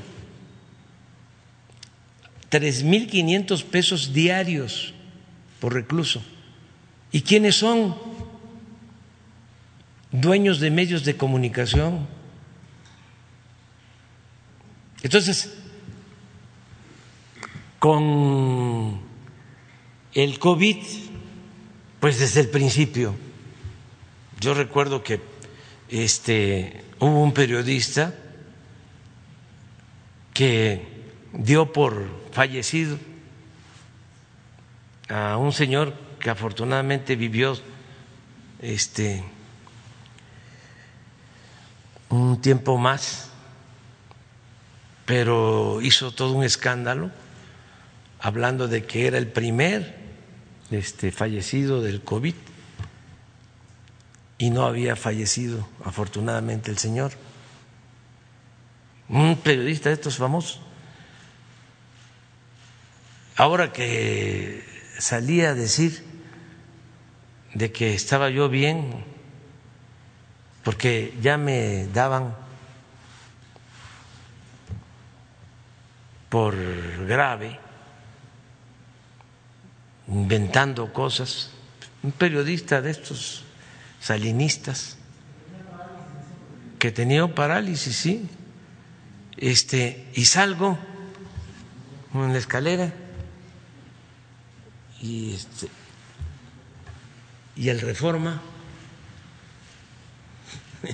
tres mil quinientos pesos diarios por recluso. ¿Y quiénes son? Dueños de medios de comunicación. Entonces, con el COVID, pues desde el principio, yo recuerdo que este, hubo un periodista que dio por fallecido a un señor que afortunadamente vivió este un tiempo más, pero hizo todo un escándalo hablando de que era el primer este, fallecido del COVID y no había fallecido afortunadamente el señor. Un periodista de estos famosos. Ahora que salía a decir de que estaba yo bien, porque ya me daban por grave, inventando cosas, un periodista de estos salinistas que tenía parálisis, sí, este, y salgo en la escalera y este y el Reforma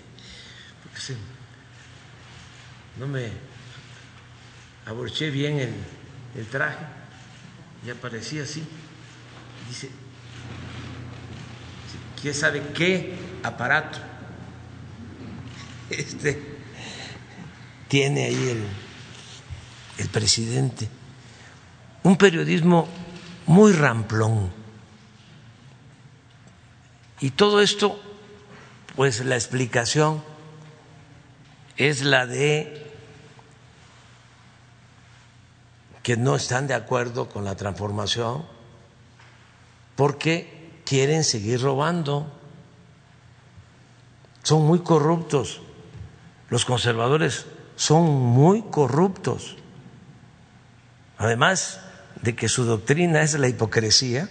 no me aborché bien el, el traje y aparecía así. Dice quién sabe qué aparato este tiene ahí el, el presidente un periodismo muy ramplón. Y todo esto, pues la explicación es la de que no están de acuerdo con la transformación porque quieren seguir robando. Son muy corruptos. Los conservadores son muy corruptos. Además, de que su doctrina es la hipocresía,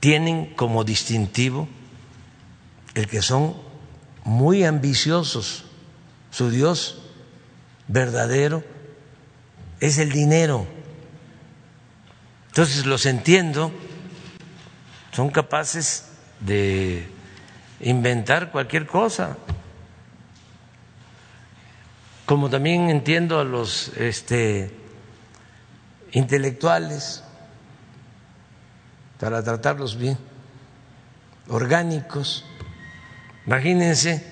tienen como distintivo el que son muy ambiciosos. Su Dios verdadero es el dinero. Entonces los entiendo, son capaces de inventar cualquier cosa. Como también entiendo a los este, intelectuales para tratarlos bien, orgánicos. Imagínense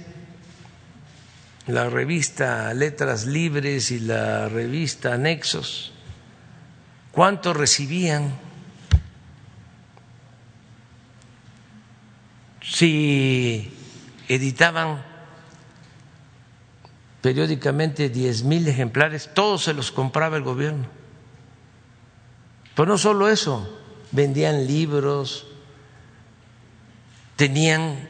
la revista Letras Libres y la revista Nexos, ¿cuánto recibían? Si editaban periódicamente diez mil ejemplares, todos se los compraba el gobierno. Pero no solo eso, vendían libros, tenían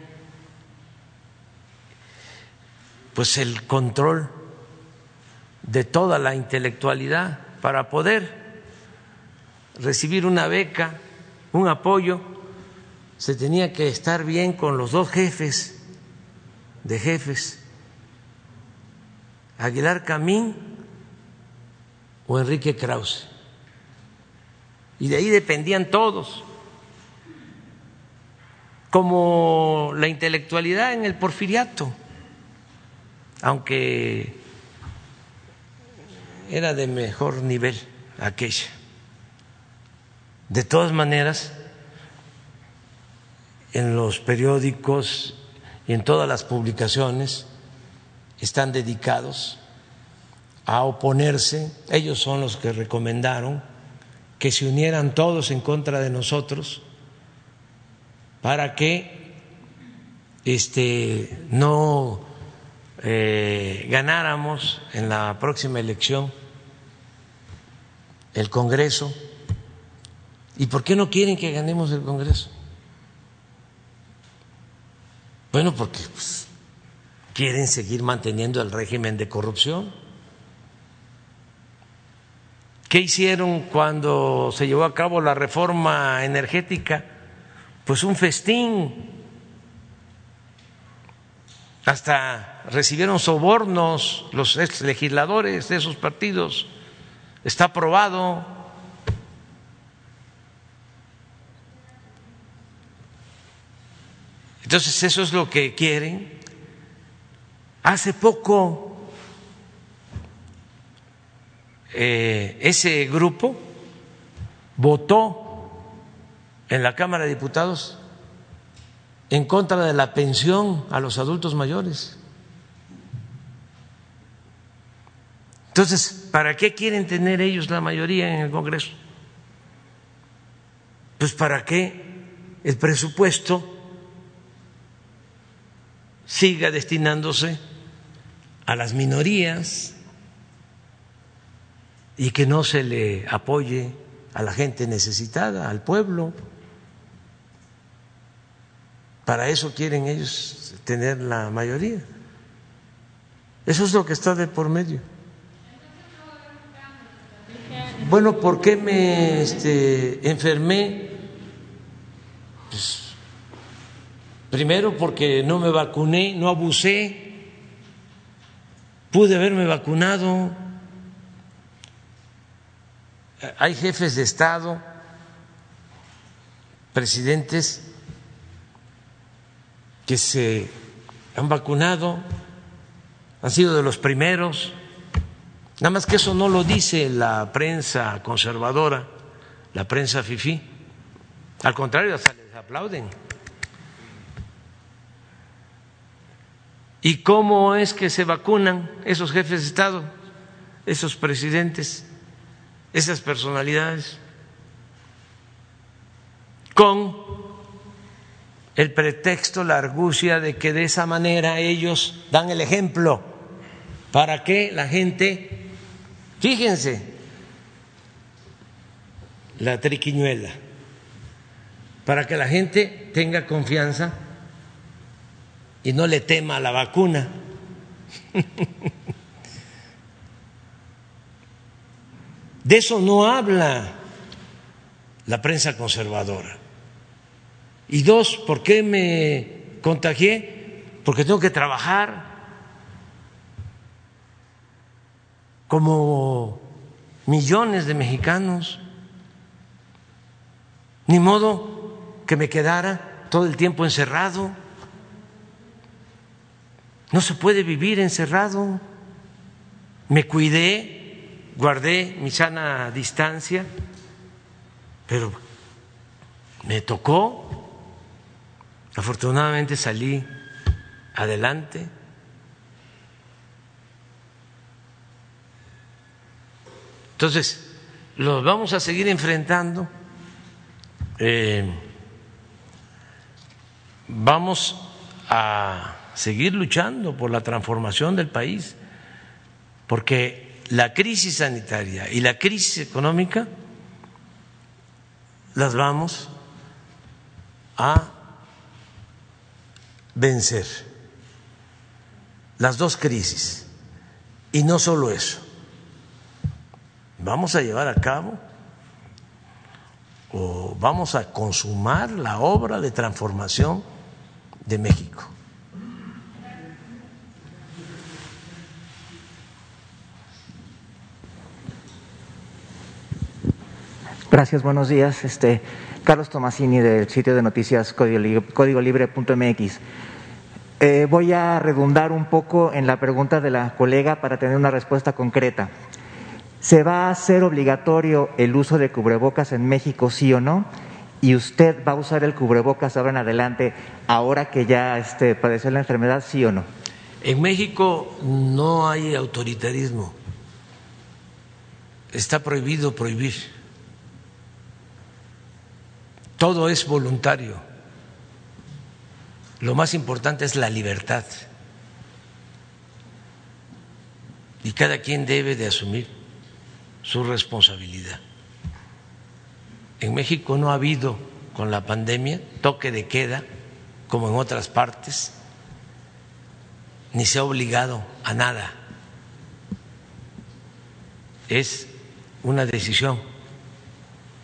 pues el control de toda la intelectualidad para poder recibir una beca, un apoyo, se tenía que estar bien con los dos jefes de jefes, Aguilar Camín o Enrique Krause. Y de ahí dependían todos, como la intelectualidad en el porfiriato aunque era de mejor nivel aquella. De todas maneras, en los periódicos y en todas las publicaciones están dedicados a oponerse, ellos son los que recomendaron que se unieran todos en contra de nosotros para que este no eh, ganáramos en la próxima elección el Congreso. ¿Y por qué no quieren que ganemos el Congreso? Bueno, porque pues, quieren seguir manteniendo el régimen de corrupción. ¿Qué hicieron cuando se llevó a cabo la reforma energética? Pues un festín hasta recibieron sobornos los legisladores de esos partidos, está aprobado. Entonces eso es lo que quieren. Hace poco eh, ese grupo votó en la Cámara de Diputados en contra de la pensión a los adultos mayores. Entonces, ¿para qué quieren tener ellos la mayoría en el Congreso? Pues para que el presupuesto siga destinándose a las minorías y que no se le apoye a la gente necesitada, al pueblo. Para eso quieren ellos tener la mayoría. Eso es lo que está de por medio. Bueno, ¿por qué me este, enfermé? Pues, primero porque no me vacuné, no abusé, pude haberme vacunado. Hay jefes de Estado, presidentes que se han vacunado, han sido de los primeros, nada más que eso no lo dice la prensa conservadora, la prensa fifí, al contrario, hasta les aplauden. ¿Y cómo es que se vacunan esos jefes de Estado, esos presidentes, esas personalidades? Con el pretexto, la argucia de que de esa manera ellos dan el ejemplo para que la gente, fíjense, la triquiñuela, para que la gente tenga confianza y no le tema a la vacuna. De eso no habla la prensa conservadora. Y dos, ¿por qué me contagié? Porque tengo que trabajar como millones de mexicanos. Ni modo que me quedara todo el tiempo encerrado. No se puede vivir encerrado. Me cuidé, guardé mi sana distancia, pero me tocó. Afortunadamente salí adelante. Entonces, los vamos a seguir enfrentando. Eh, vamos a seguir luchando por la transformación del país, porque la crisis sanitaria y la crisis económica las vamos a vencer. Las dos crisis. Y no solo eso. Vamos a llevar a cabo o vamos a consumar la obra de transformación de México. Gracias, buenos días. Este, Carlos Tomasini del sitio de noticias códigolibre.mx. Eh, voy a redundar un poco en la pregunta de la colega para tener una respuesta concreta. ¿Se va a hacer obligatorio el uso de cubrebocas en México, sí o no? ¿Y usted va a usar el cubrebocas ahora en adelante, ahora que ya este, padeció la enfermedad, sí o no? En México no hay autoritarismo. Está prohibido prohibir todo es voluntario. Lo más importante es la libertad. Y cada quien debe de asumir su responsabilidad. En México no ha habido con la pandemia toque de queda como en otras partes, ni se ha obligado a nada. Es una decisión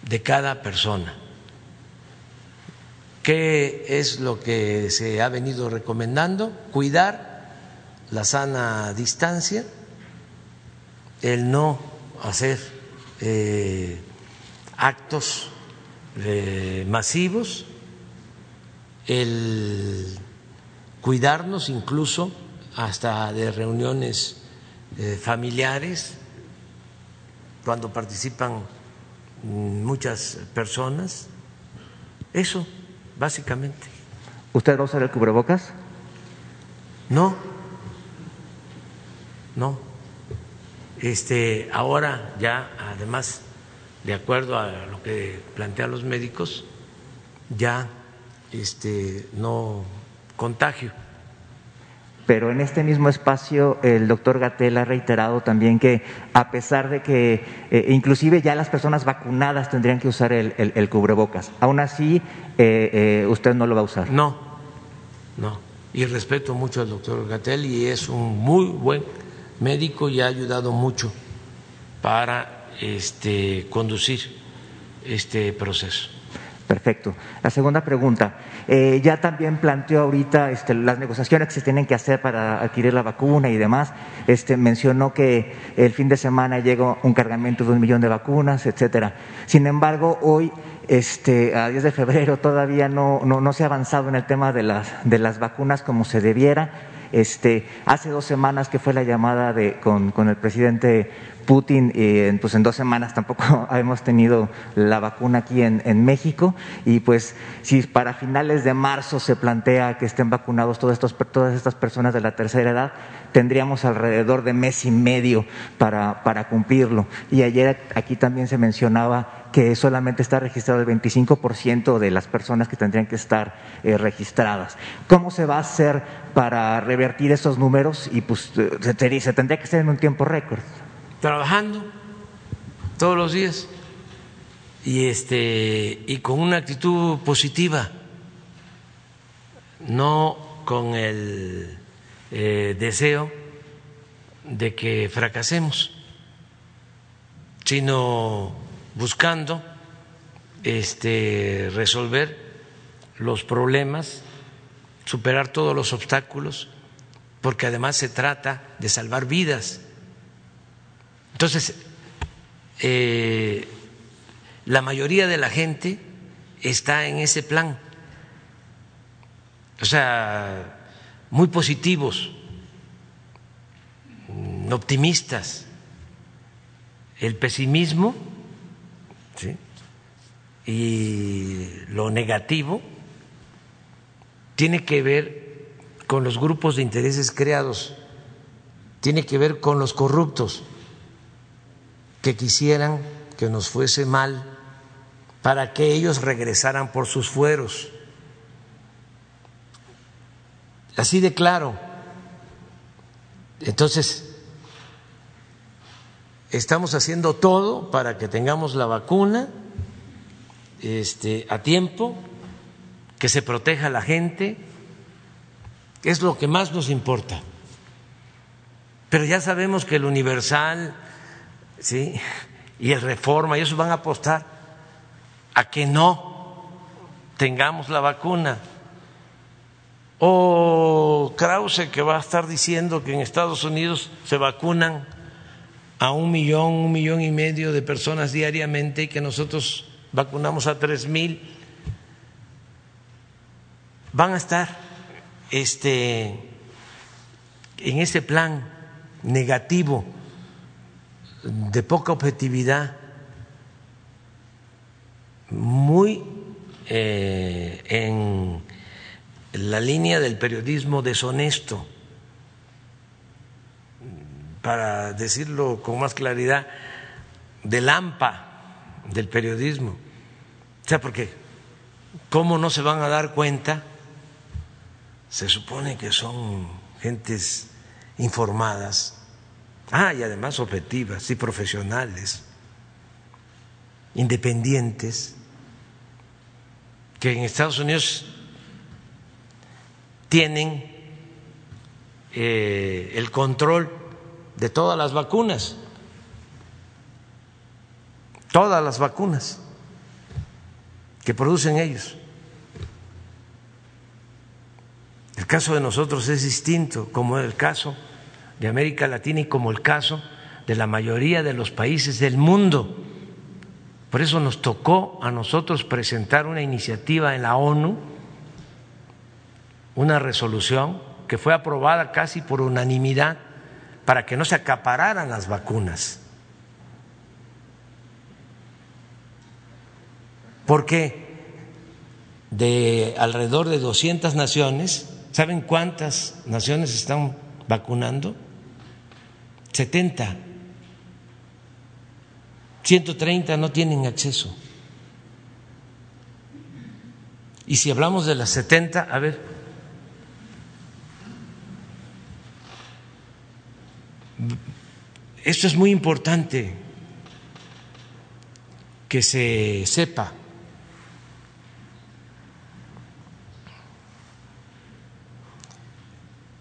de cada persona. ¿Qué es lo que se ha venido recomendando? Cuidar la sana distancia, el no hacer eh, actos eh, masivos, el cuidarnos incluso hasta de reuniones eh, familiares, cuando participan mm, muchas personas. Eso básicamente. ¿Usted va a usar el cubrebocas? No, no. Este, ahora ya, además, de acuerdo a lo que plantean los médicos, ya este, no contagio pero en este mismo espacio el doctor Gatel ha reiterado también que a pesar de que eh, inclusive ya las personas vacunadas tendrían que usar el, cubrebocas, aún así eh, eh, usted no lo va a usar. No, no. Y respeto mucho al doctor Gatel y es un muy buen médico y ha ayudado mucho para este, conducir este proceso. Perfecto. La segunda pregunta. Eh, ya también planteó ahorita este, las negociaciones que se tienen que hacer para adquirir la vacuna y demás. Este, mencionó que el fin de semana llega un cargamento de un millón de vacunas, etcétera. Sin embargo, hoy, este, a 10 de febrero, todavía no, no, se ha avanzado en el tema de las, de las vacunas como se debiera. Este, hace dos semanas que fue la llamada de, con, el presidente Putin, eh, pues en dos semanas tampoco hemos tenido la vacuna aquí en, México y pues si para finales de marzo se plantea que estén vacunados todas estas personas de la tercera edad, tendríamos alrededor de mes y medio para, cumplirlo. Y ayer aquí también se mencionaba que solamente está registrado el 25% de las personas que tendrían que estar eh, registradas. ¿Cómo se va a hacer para revertir esos números? Y pues eh, se, se tendría que hacer en un tiempo récord trabajando todos los días y este y con una actitud positiva, no con el eh, deseo de que fracasemos, sino buscando este resolver los problemas, superar todos los obstáculos, porque además se trata de salvar vidas entonces, eh, la mayoría de la gente está en ese plan. O sea, muy positivos, optimistas. El pesimismo y lo negativo tiene que ver con los grupos de intereses creados, tiene que ver con los corruptos que quisieran que nos fuese mal para que ellos regresaran por sus fueros. Así de claro. Entonces, estamos haciendo todo para que tengamos la vacuna este, a tiempo, que se proteja a la gente, es lo que más nos importa. Pero ya sabemos que el universal, ¿sí? y el reforma, y van a apostar a que no tengamos la vacuna. O Krause que va a estar diciendo que en Estados Unidos se vacunan a un millón, un millón y medio de personas diariamente y que nosotros vacunamos a tres mil. Van a estar este, en ese plan negativo de poca objetividad, muy eh, en la línea del periodismo deshonesto, para decirlo con más claridad, del AMPA del periodismo. O sea, porque ¿cómo no se van a dar cuenta? Se supone que son gentes informadas Ah, y además objetivas y profesionales, independientes, que en Estados Unidos tienen eh, el control de todas las vacunas, todas las vacunas que producen ellos. El caso de nosotros es distinto, como el caso de América Latina y como el caso de la mayoría de los países del mundo. Por eso nos tocó a nosotros presentar una iniciativa en la ONU, una resolución que fue aprobada casi por unanimidad para que no se acapararan las vacunas. Porque de alrededor de 200 naciones, ¿saben cuántas naciones están vacunando? 70, 130 no tienen acceso. Y si hablamos de las 70, a ver, esto es muy importante que se sepa.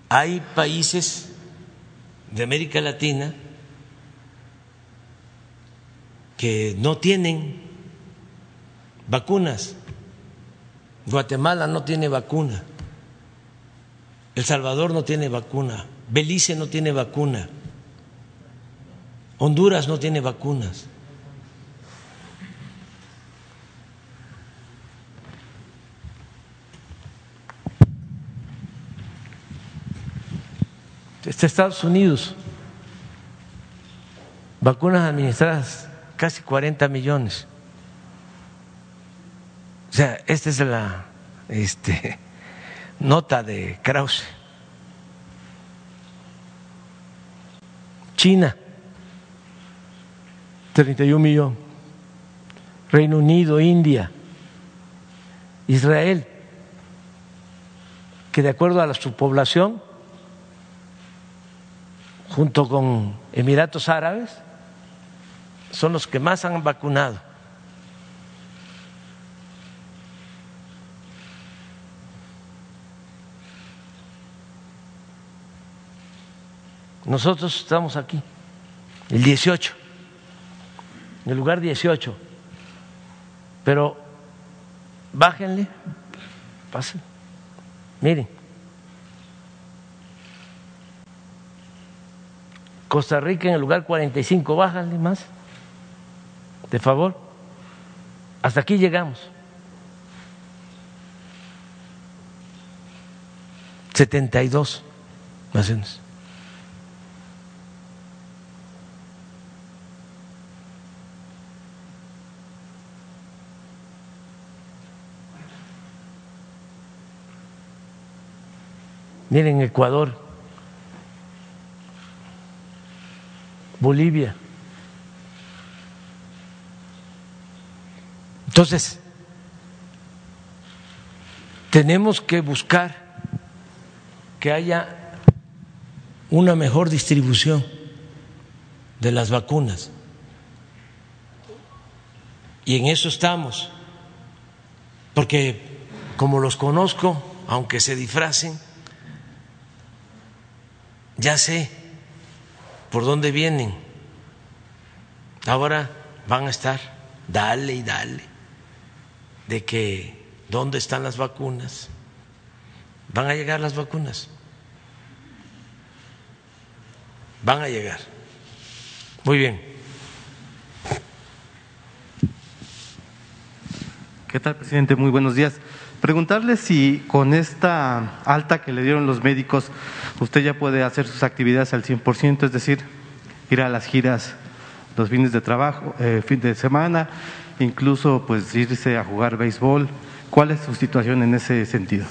Hay países de América Latina que no tienen vacunas. Guatemala no tiene vacuna. El Salvador no tiene vacuna. Belice no tiene vacuna. Honduras no tiene vacunas. Está Estados Unidos, vacunas administradas casi 40 millones. O sea, esta es la este, nota de Krause. China, 31 millones. Reino Unido, India, Israel, que de acuerdo a su población junto con Emiratos Árabes, son los que más han vacunado. Nosotros estamos aquí, el 18, en el lugar 18. Pero bájenle, pasen, miren. Costa Rica en el lugar 45, bájale más, de favor. Hasta aquí llegamos. 72 naciones. Miren Ecuador, Bolivia. Entonces, tenemos que buscar que haya una mejor distribución de las vacunas. Y en eso estamos, porque como los conozco, aunque se disfracen, ya sé por dónde vienen. Ahora van a estar, dale y dale, de que dónde están las vacunas. Van a llegar las vacunas. Van a llegar. Muy bien. ¿Qué tal, presidente? Muy buenos días. Preguntarle si con esta alta que le dieron los médicos, usted ya puede hacer sus actividades al 100%, es decir, ir a las giras los fines de trabajo, eh, fin de semana, incluso pues irse a jugar béisbol. ¿Cuál es su situación en ese sentido?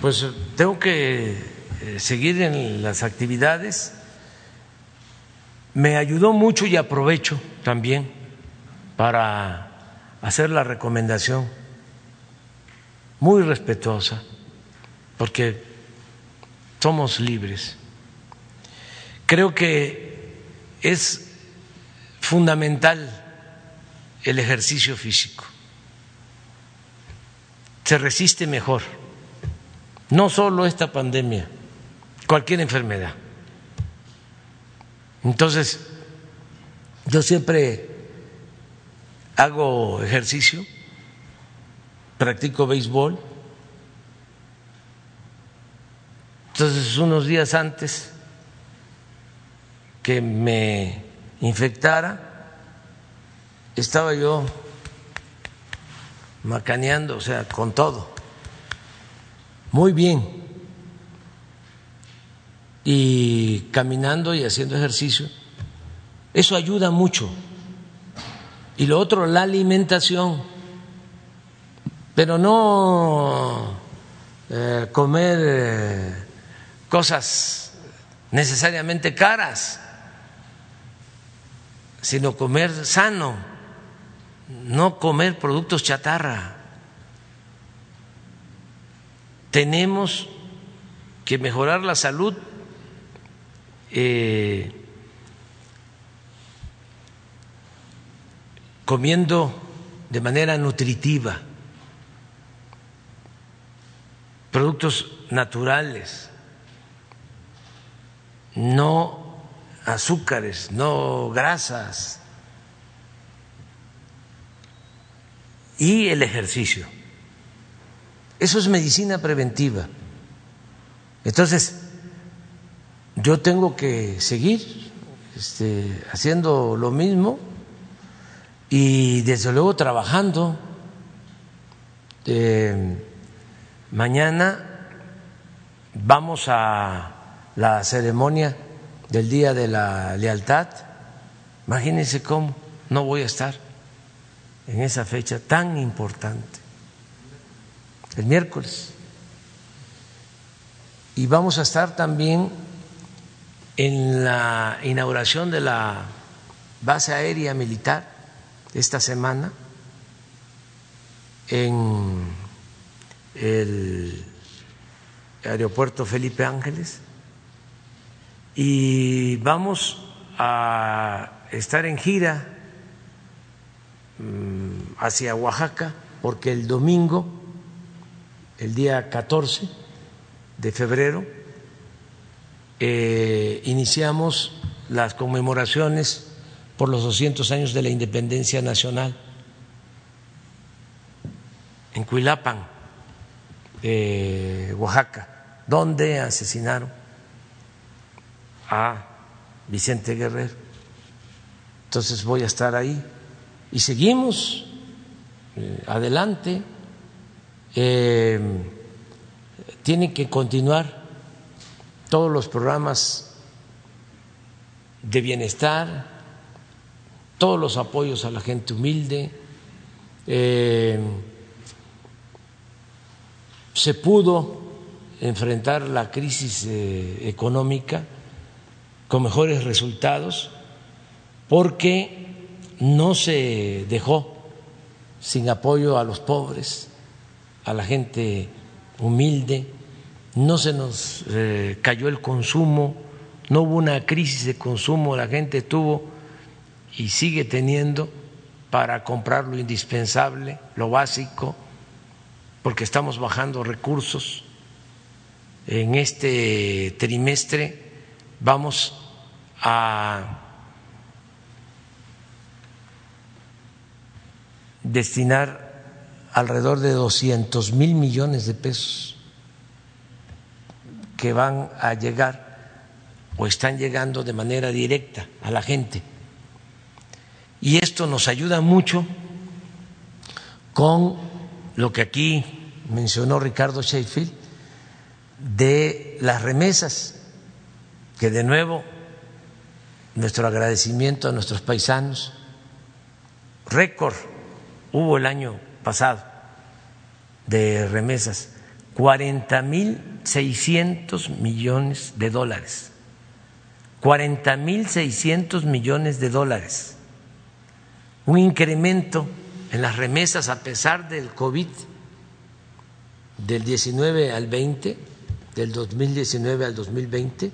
Pues tengo que eh, seguir en las actividades. Me ayudó mucho y aprovecho también para hacer la recomendación muy respetuosa, porque somos libres. Creo que es fundamental el ejercicio físico. Se resiste mejor, no solo esta pandemia, cualquier enfermedad. Entonces, yo siempre hago ejercicio practico béisbol. Entonces, unos días antes que me infectara, estaba yo macaneando, o sea, con todo, muy bien, y caminando y haciendo ejercicio. Eso ayuda mucho. Y lo otro, la alimentación pero no eh, comer eh, cosas necesariamente caras, sino comer sano, no comer productos chatarra. Tenemos que mejorar la salud eh, comiendo de manera nutritiva productos naturales, no azúcares, no grasas y el ejercicio. Eso es medicina preventiva. Entonces, yo tengo que seguir este, haciendo lo mismo y desde luego trabajando. Eh, Mañana vamos a la ceremonia del Día de la Lealtad. Imagínense cómo no voy a estar en esa fecha tan importante, el miércoles. Y vamos a estar también en la inauguración de la base aérea militar esta semana en el aeropuerto Felipe Ángeles. Y vamos a estar en gira mm, hacia Oaxaca porque el domingo, el día 14 de febrero, eh, iniciamos las conmemoraciones por los 200 años de la independencia nacional en Cuilapan Oaxaca, donde asesinaron a Vicente Guerrero. Entonces voy a estar ahí y seguimos eh, adelante. Eh, tiene que continuar todos los programas de bienestar, todos los apoyos a la gente humilde. Eh, se pudo enfrentar la crisis eh, económica con mejores resultados porque no se dejó sin apoyo a los pobres, a la gente humilde, no se nos eh, cayó el consumo, no hubo una crisis de consumo, la gente tuvo y sigue teniendo para comprar lo indispensable, lo básico, porque estamos bajando recursos. En este trimestre vamos a destinar alrededor de 200 mil millones de pesos que van a llegar o están llegando de manera directa a la gente. Y esto nos ayuda mucho con lo que aquí mencionó Ricardo Sheffield de las remesas, que de nuevo nuestro agradecimiento a nuestros paisanos, récord hubo el año pasado de remesas, 40 mil 600 millones de dólares, 40 mil 600 millones de dólares, un incremento en las remesas a pesar del COVID del 19 al 20, del 2019 al 2020,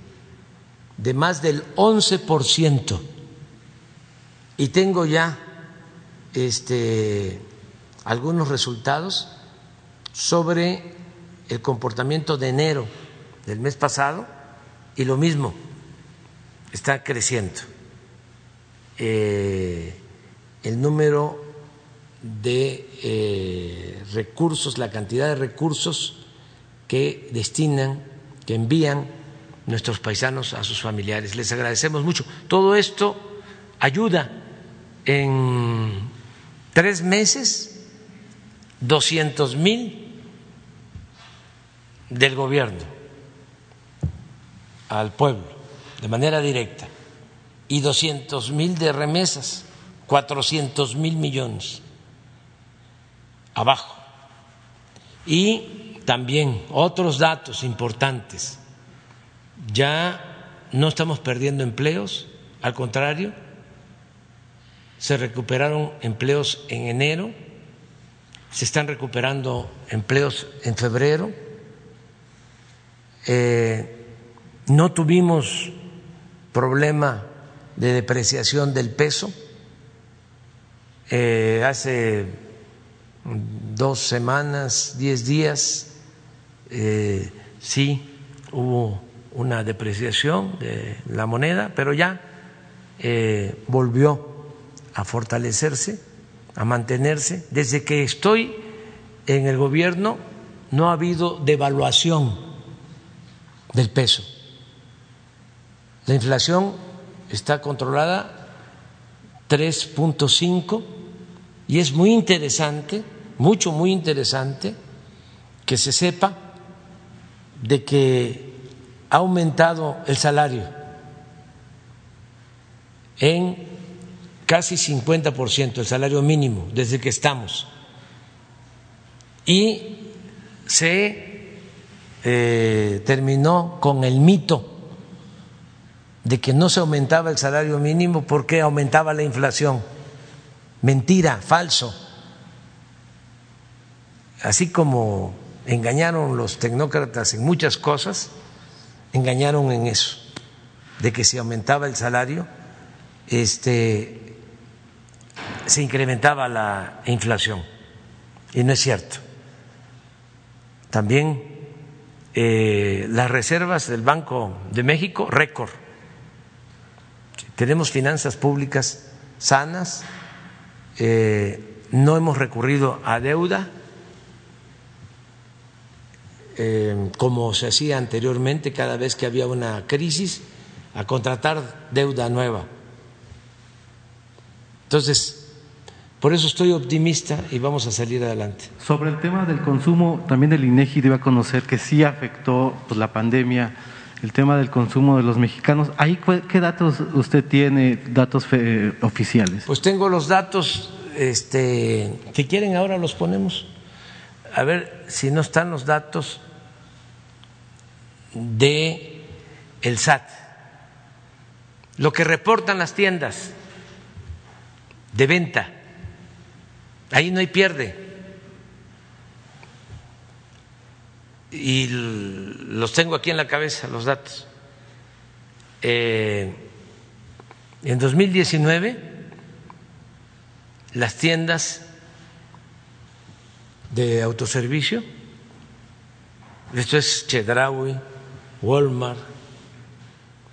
de más del 11%. Y tengo ya este, algunos resultados sobre el comportamiento de enero del mes pasado y lo mismo, está creciendo eh, el número de eh, recursos, la cantidad de recursos que destinan, que envían nuestros paisanos a sus familiares. Les agradecemos mucho. Todo esto ayuda en tres meses, doscientos mil del gobierno al pueblo de manera directa y doscientos mil de remesas, cuatrocientos mil millones abajo. Y también otros datos importantes. Ya no estamos perdiendo empleos, al contrario, se recuperaron empleos en enero, se están recuperando empleos en febrero, eh, no tuvimos problema de depreciación del peso. Eh, hace dos semanas, diez días, eh, sí hubo una depreciación de la moneda, pero ya volvió a fortalecerse, a mantenerse. Desde que estoy en el gobierno no ha habido devaluación del peso. La inflación está controlada 3.5 y es muy interesante, mucho, muy interesante que se sepa de que ha aumentado el salario en casi 50% el salario mínimo desde que estamos. Y se eh, terminó con el mito de que no se aumentaba el salario mínimo porque aumentaba la inflación. Mentira, falso. Así como engañaron los tecnócratas en muchas cosas, engañaron en eso, de que si aumentaba el salario, este, se incrementaba la inflación. Y no es cierto. También eh, las reservas del Banco de México, récord. Tenemos finanzas públicas sanas, eh, no hemos recurrido a deuda eh, como se hacía anteriormente cada vez que había una crisis, a contratar deuda nueva. Entonces, por eso estoy optimista y vamos a salir adelante. Sobre el tema del consumo, también el INEGI debe conocer que sí afectó pues, la pandemia el tema del consumo de los mexicanos. ¿Ahí qué datos usted tiene, datos oficiales? Pues tengo los datos, este, si quieren ahora los ponemos. A ver si no están los datos de el SAT. Lo que reportan las tiendas de venta. Ahí no hay pierde. y los tengo aquí en la cabeza, los datos. Eh, en 2019, las tiendas de autoservicio, esto es Chedraui, Walmart,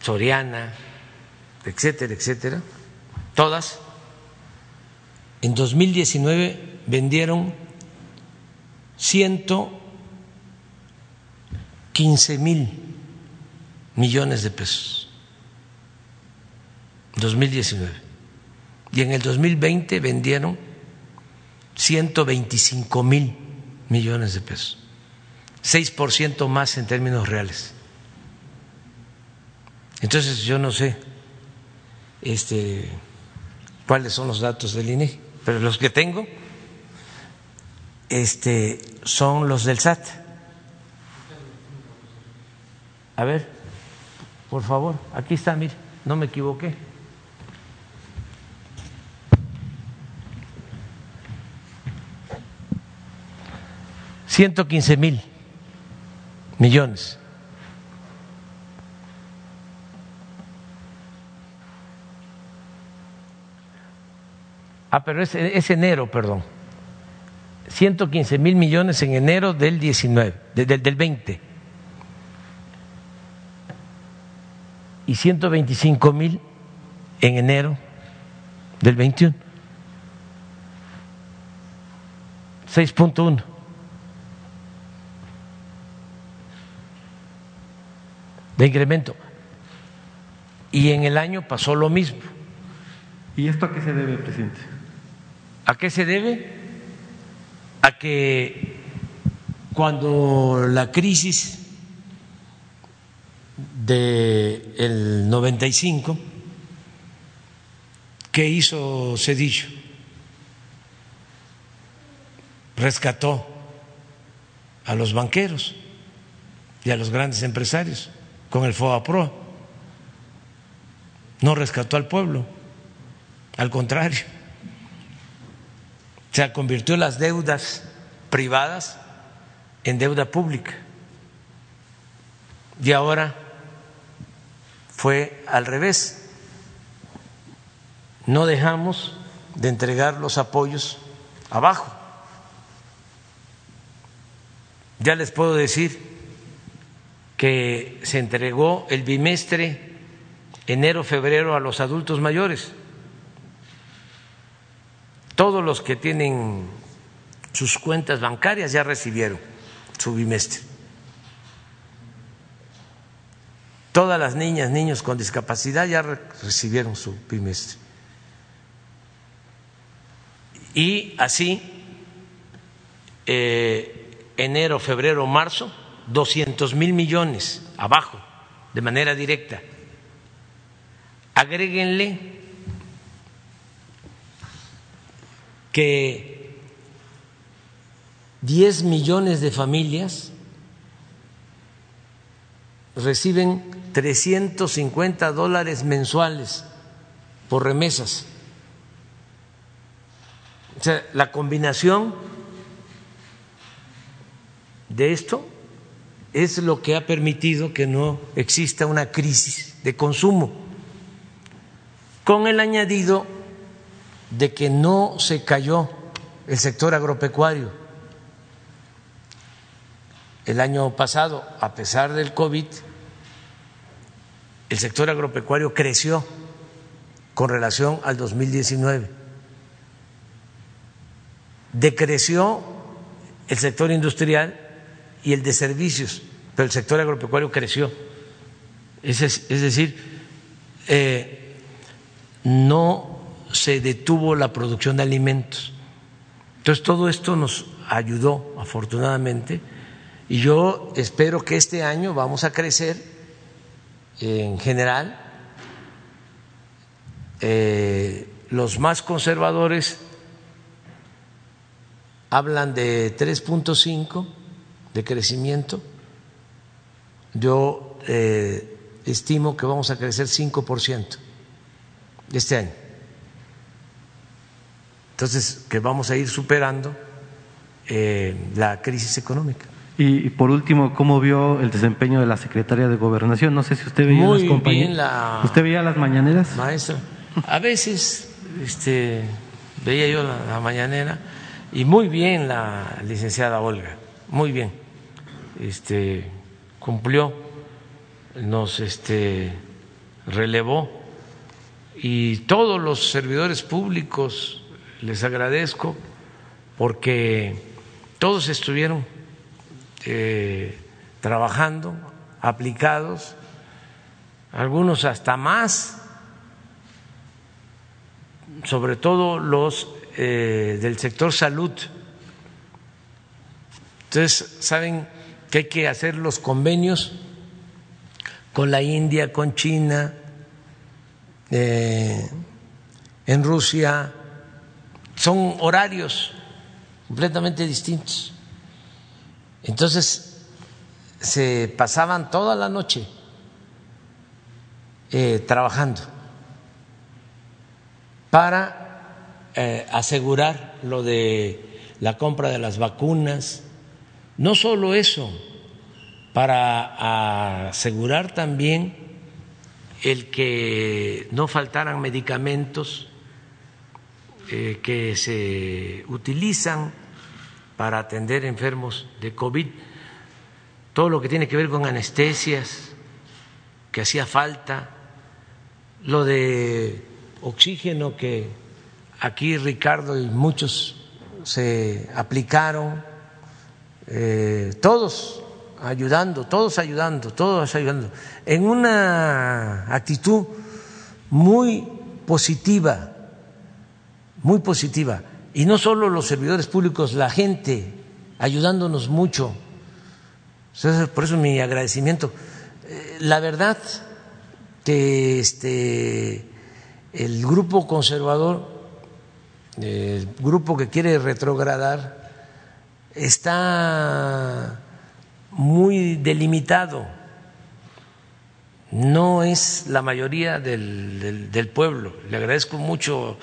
Soriana, etcétera, etcétera, todas, en 2019 vendieron ciento 15 mil millones de pesos. 2019. Y en el 2020 vendieron 125 mil millones de pesos. 6% más en términos reales. Entonces yo no sé este, cuáles son los datos del INE, pero los que tengo este, son los del SAT. A ver, por favor, aquí está, mire, no me equivoqué. Ciento quince mil millones. Ah, pero es, es enero, perdón. 115 mil millones en enero del 19, del, del 20. y 125 mil en enero del 21. 6.1. de incremento. Y en el año pasó lo mismo. ¿Y esto a qué se debe, presidente? ¿A qué se debe? A que cuando la crisis del 95, ¿qué hizo Cedillo? Rescató a los banqueros y a los grandes empresarios con el FOAPRO. No rescató al pueblo, al contrario. Se convirtió las deudas privadas en deuda pública. Y ahora fue al revés. No dejamos de entregar los apoyos abajo. Ya les puedo decir que se entregó el bimestre enero-febrero a los adultos mayores. Todos los que tienen sus cuentas bancarias ya recibieron su bimestre. Todas las niñas, niños con discapacidad ya recibieron su bimestre. Y así, eh, enero, febrero, marzo, 200 mil millones abajo, de manera directa. Agréguenle que 10 millones de familias reciben 350 dólares mensuales por remesas. O sea, la combinación de esto es lo que ha permitido que no exista una crisis de consumo, con el añadido de que no se cayó el sector agropecuario. El año pasado, a pesar del COVID, el sector agropecuario creció con relación al 2019. Decreció el sector industrial y el de servicios, pero el sector agropecuario creció. Es, decir, eh, no se detuvo la producción de alimentos. Entonces todo esto nos ayudó afortunadamente y yo espero que este año vamos a crecer en general. Eh, los más conservadores hablan de 3.5 de crecimiento. Yo eh, estimo que vamos a crecer 5% este año. Entonces, que vamos a ir superando eh, la crisis económica. Y, por último, ¿cómo vio el desempeño de la secretaria de Gobernación? No sé si usted veía Muy las compañías. bien la ¿Usted veía las mañaneras? Maestra, a veces este, veía yo la, la mañanera y muy bien la licenciada Olga, muy bien. Este, cumplió, nos este, relevó y todos los servidores públicos les agradezco porque todos estuvieron eh, trabajando, aplicados, algunos hasta más, sobre todo los eh, del sector salud. Entonces, saben que hay que hacer los convenios con la India, con China, eh, en Rusia, son horarios completamente distintos. Entonces se pasaban toda la noche eh, trabajando para eh, asegurar lo de la compra de las vacunas. No solo eso, para asegurar también el que no faltaran medicamentos eh, que se utilizan para atender enfermos de COVID, todo lo que tiene que ver con anestesias, que hacía falta, lo de oxígeno que aquí Ricardo y muchos se aplicaron, eh, todos ayudando, todos ayudando, todos ayudando, en una actitud muy positiva, muy positiva. Y no solo los servidores públicos, la gente ayudándonos mucho. Por eso mi agradecimiento. Eh, la verdad que este, el grupo conservador, el grupo que quiere retrogradar, está muy delimitado. No es la mayoría del, del pueblo. Le agradezco mucho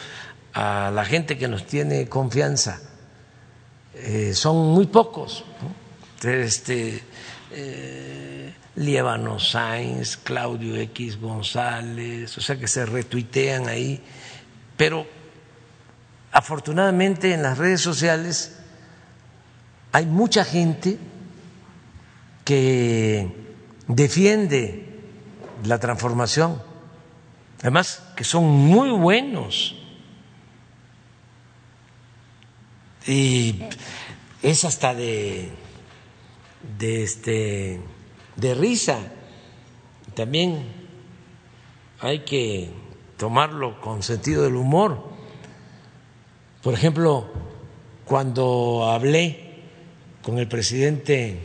a la gente que nos tiene confianza. Eh, son muy pocos. Este, eh, Sainz, Claudio X González, o sea que se retuitean ahí, pero afortunadamente en las redes sociales hay mucha gente que defiende la transformación, además que son muy buenos y es hasta de, de, este, de risa. También hay que tomarlo con sentido del humor. Por ejemplo, cuando hablé con el presidente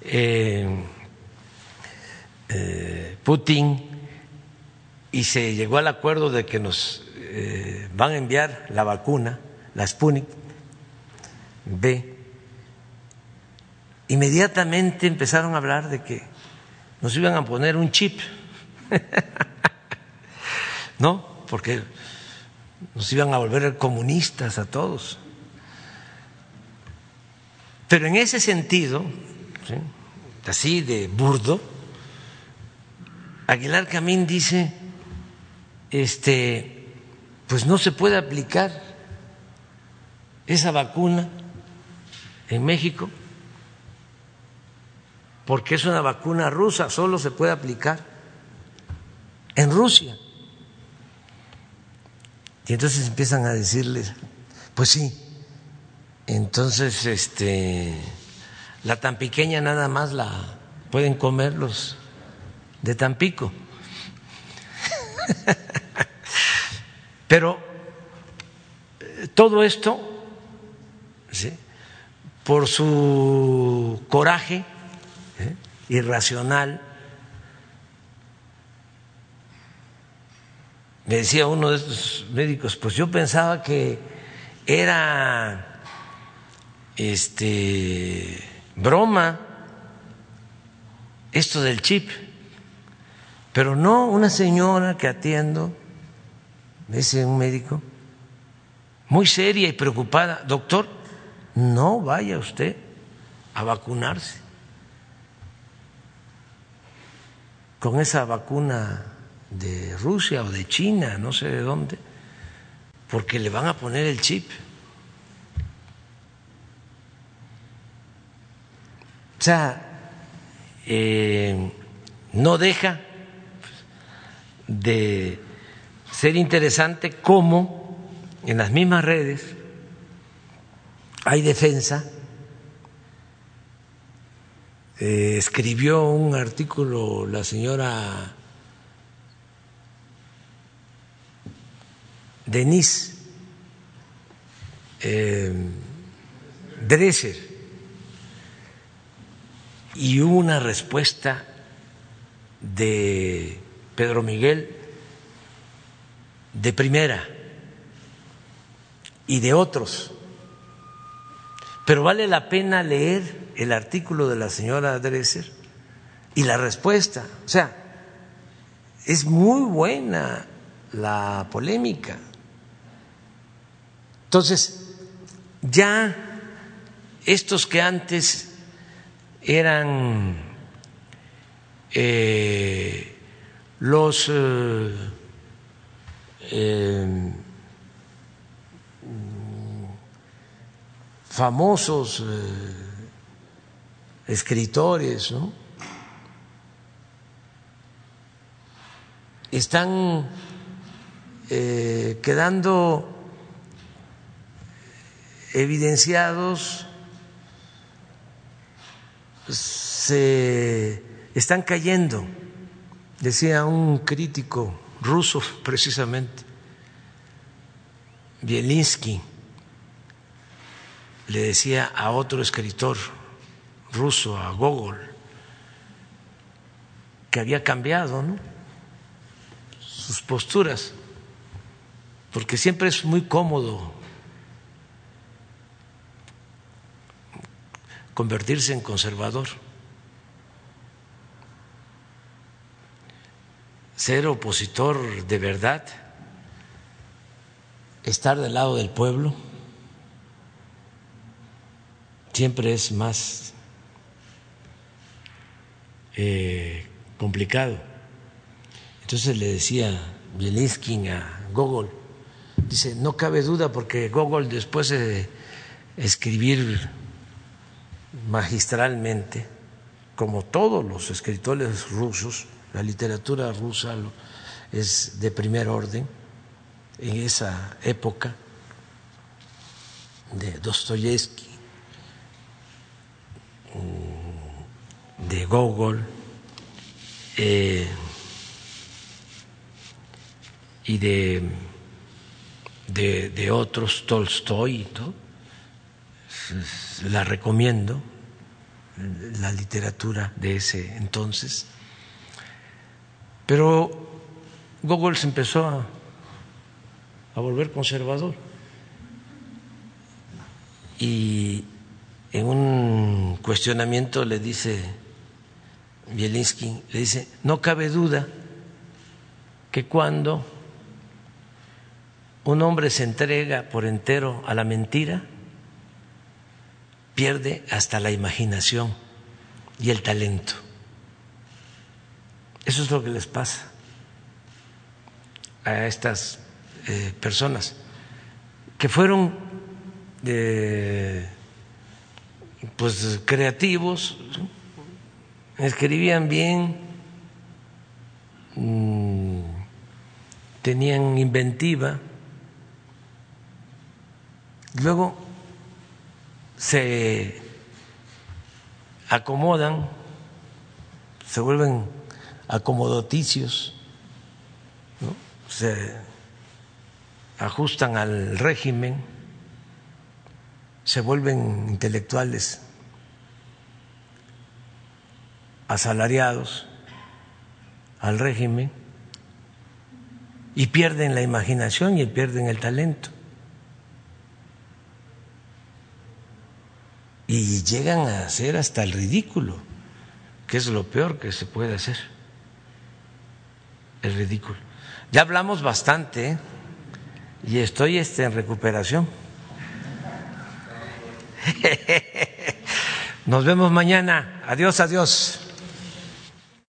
eh, eh, Putin y se llegó al acuerdo de que nos eh, van a enviar la vacuna, la Sputnik, B, inmediatamente empezaron a hablar de que nos iban a poner un chip, ¿no? Porque nos iban a volver comunistas a todos. Pero en ese sentido, así de burdo, Aguilar Camín dice, este, pues no se puede aplicar esa vacuna en México porque es una vacuna rusa, solo se puede aplicar en Rusia. Y entonces empiezan a decirles, pues sí, entonces este la tan pequeña nada más la pueden comer los de Tampico. Pero eh, todo esto ¿sí? por su coraje ¿eh? irracional, me decía uno de estos médicos, pues yo pensaba que era este broma esto del chip, pero no una señora que atiendo, dice un médico, muy seria y preocupada, doctor, no vaya usted a vacunarse con esa vacuna de Rusia o de China, no sé de dónde, porque le van a poner el chip. O sea, eh, no deja de ser interesante cómo en las mismas redes hay defensa. Eh, escribió un artículo la señora Denise eh, Dresser y una respuesta de Pedro Miguel de primera y de otros. Pero vale la pena leer el artículo de la señora Dresser y la respuesta. O sea, es muy buena la polémica. Entonces, ya estos que antes eran eh, los eh, eh, famosos escritores, ¿no? Están quedando evidenciados se están cayendo, decía un crítico ruso precisamente, Bielinski, le decía a otro escritor ruso, a Gogol, que había cambiado sus posturas, porque siempre es muy cómodo convertirse en conservador. Ser opositor de verdad, estar del lado del pueblo, siempre es más eh, complicado. Entonces le decía Bielinski a Gogol, dice, no cabe duda porque Gogol después de escribir magistralmente, como todos los escritores rusos, la literatura rusa es de primer orden en esa época de Dostoyevsky, mm, de Gogol eh, y de, de, otros, Tolstoy y la recomiendo, la literatura de ese entonces. Pero Gogol se empezó a, a volver conservador y en un cuestionamiento le dice Bielinski, le dice, no cabe duda que cuando un hombre se entrega por entero a la mentira, pierde hasta la imaginación y el talento. Eso es lo que les pasa a estas eh, personas que fueron eh, pues creativos, escribían bien, mm, tenían inventiva, luego se acomodan, se vuelven acomodoticios, se ajustan al régimen, se vuelven intelectuales asalariados al régimen y pierden la imaginación y pierden el talento. Y llegan a hacer hasta el ridículo, que es lo peor que se puede hacer, el ridículo. Ya hablamos bastante ¿eh? y estoy este, en recuperación. Nos vemos mañana. Adiós, adiós.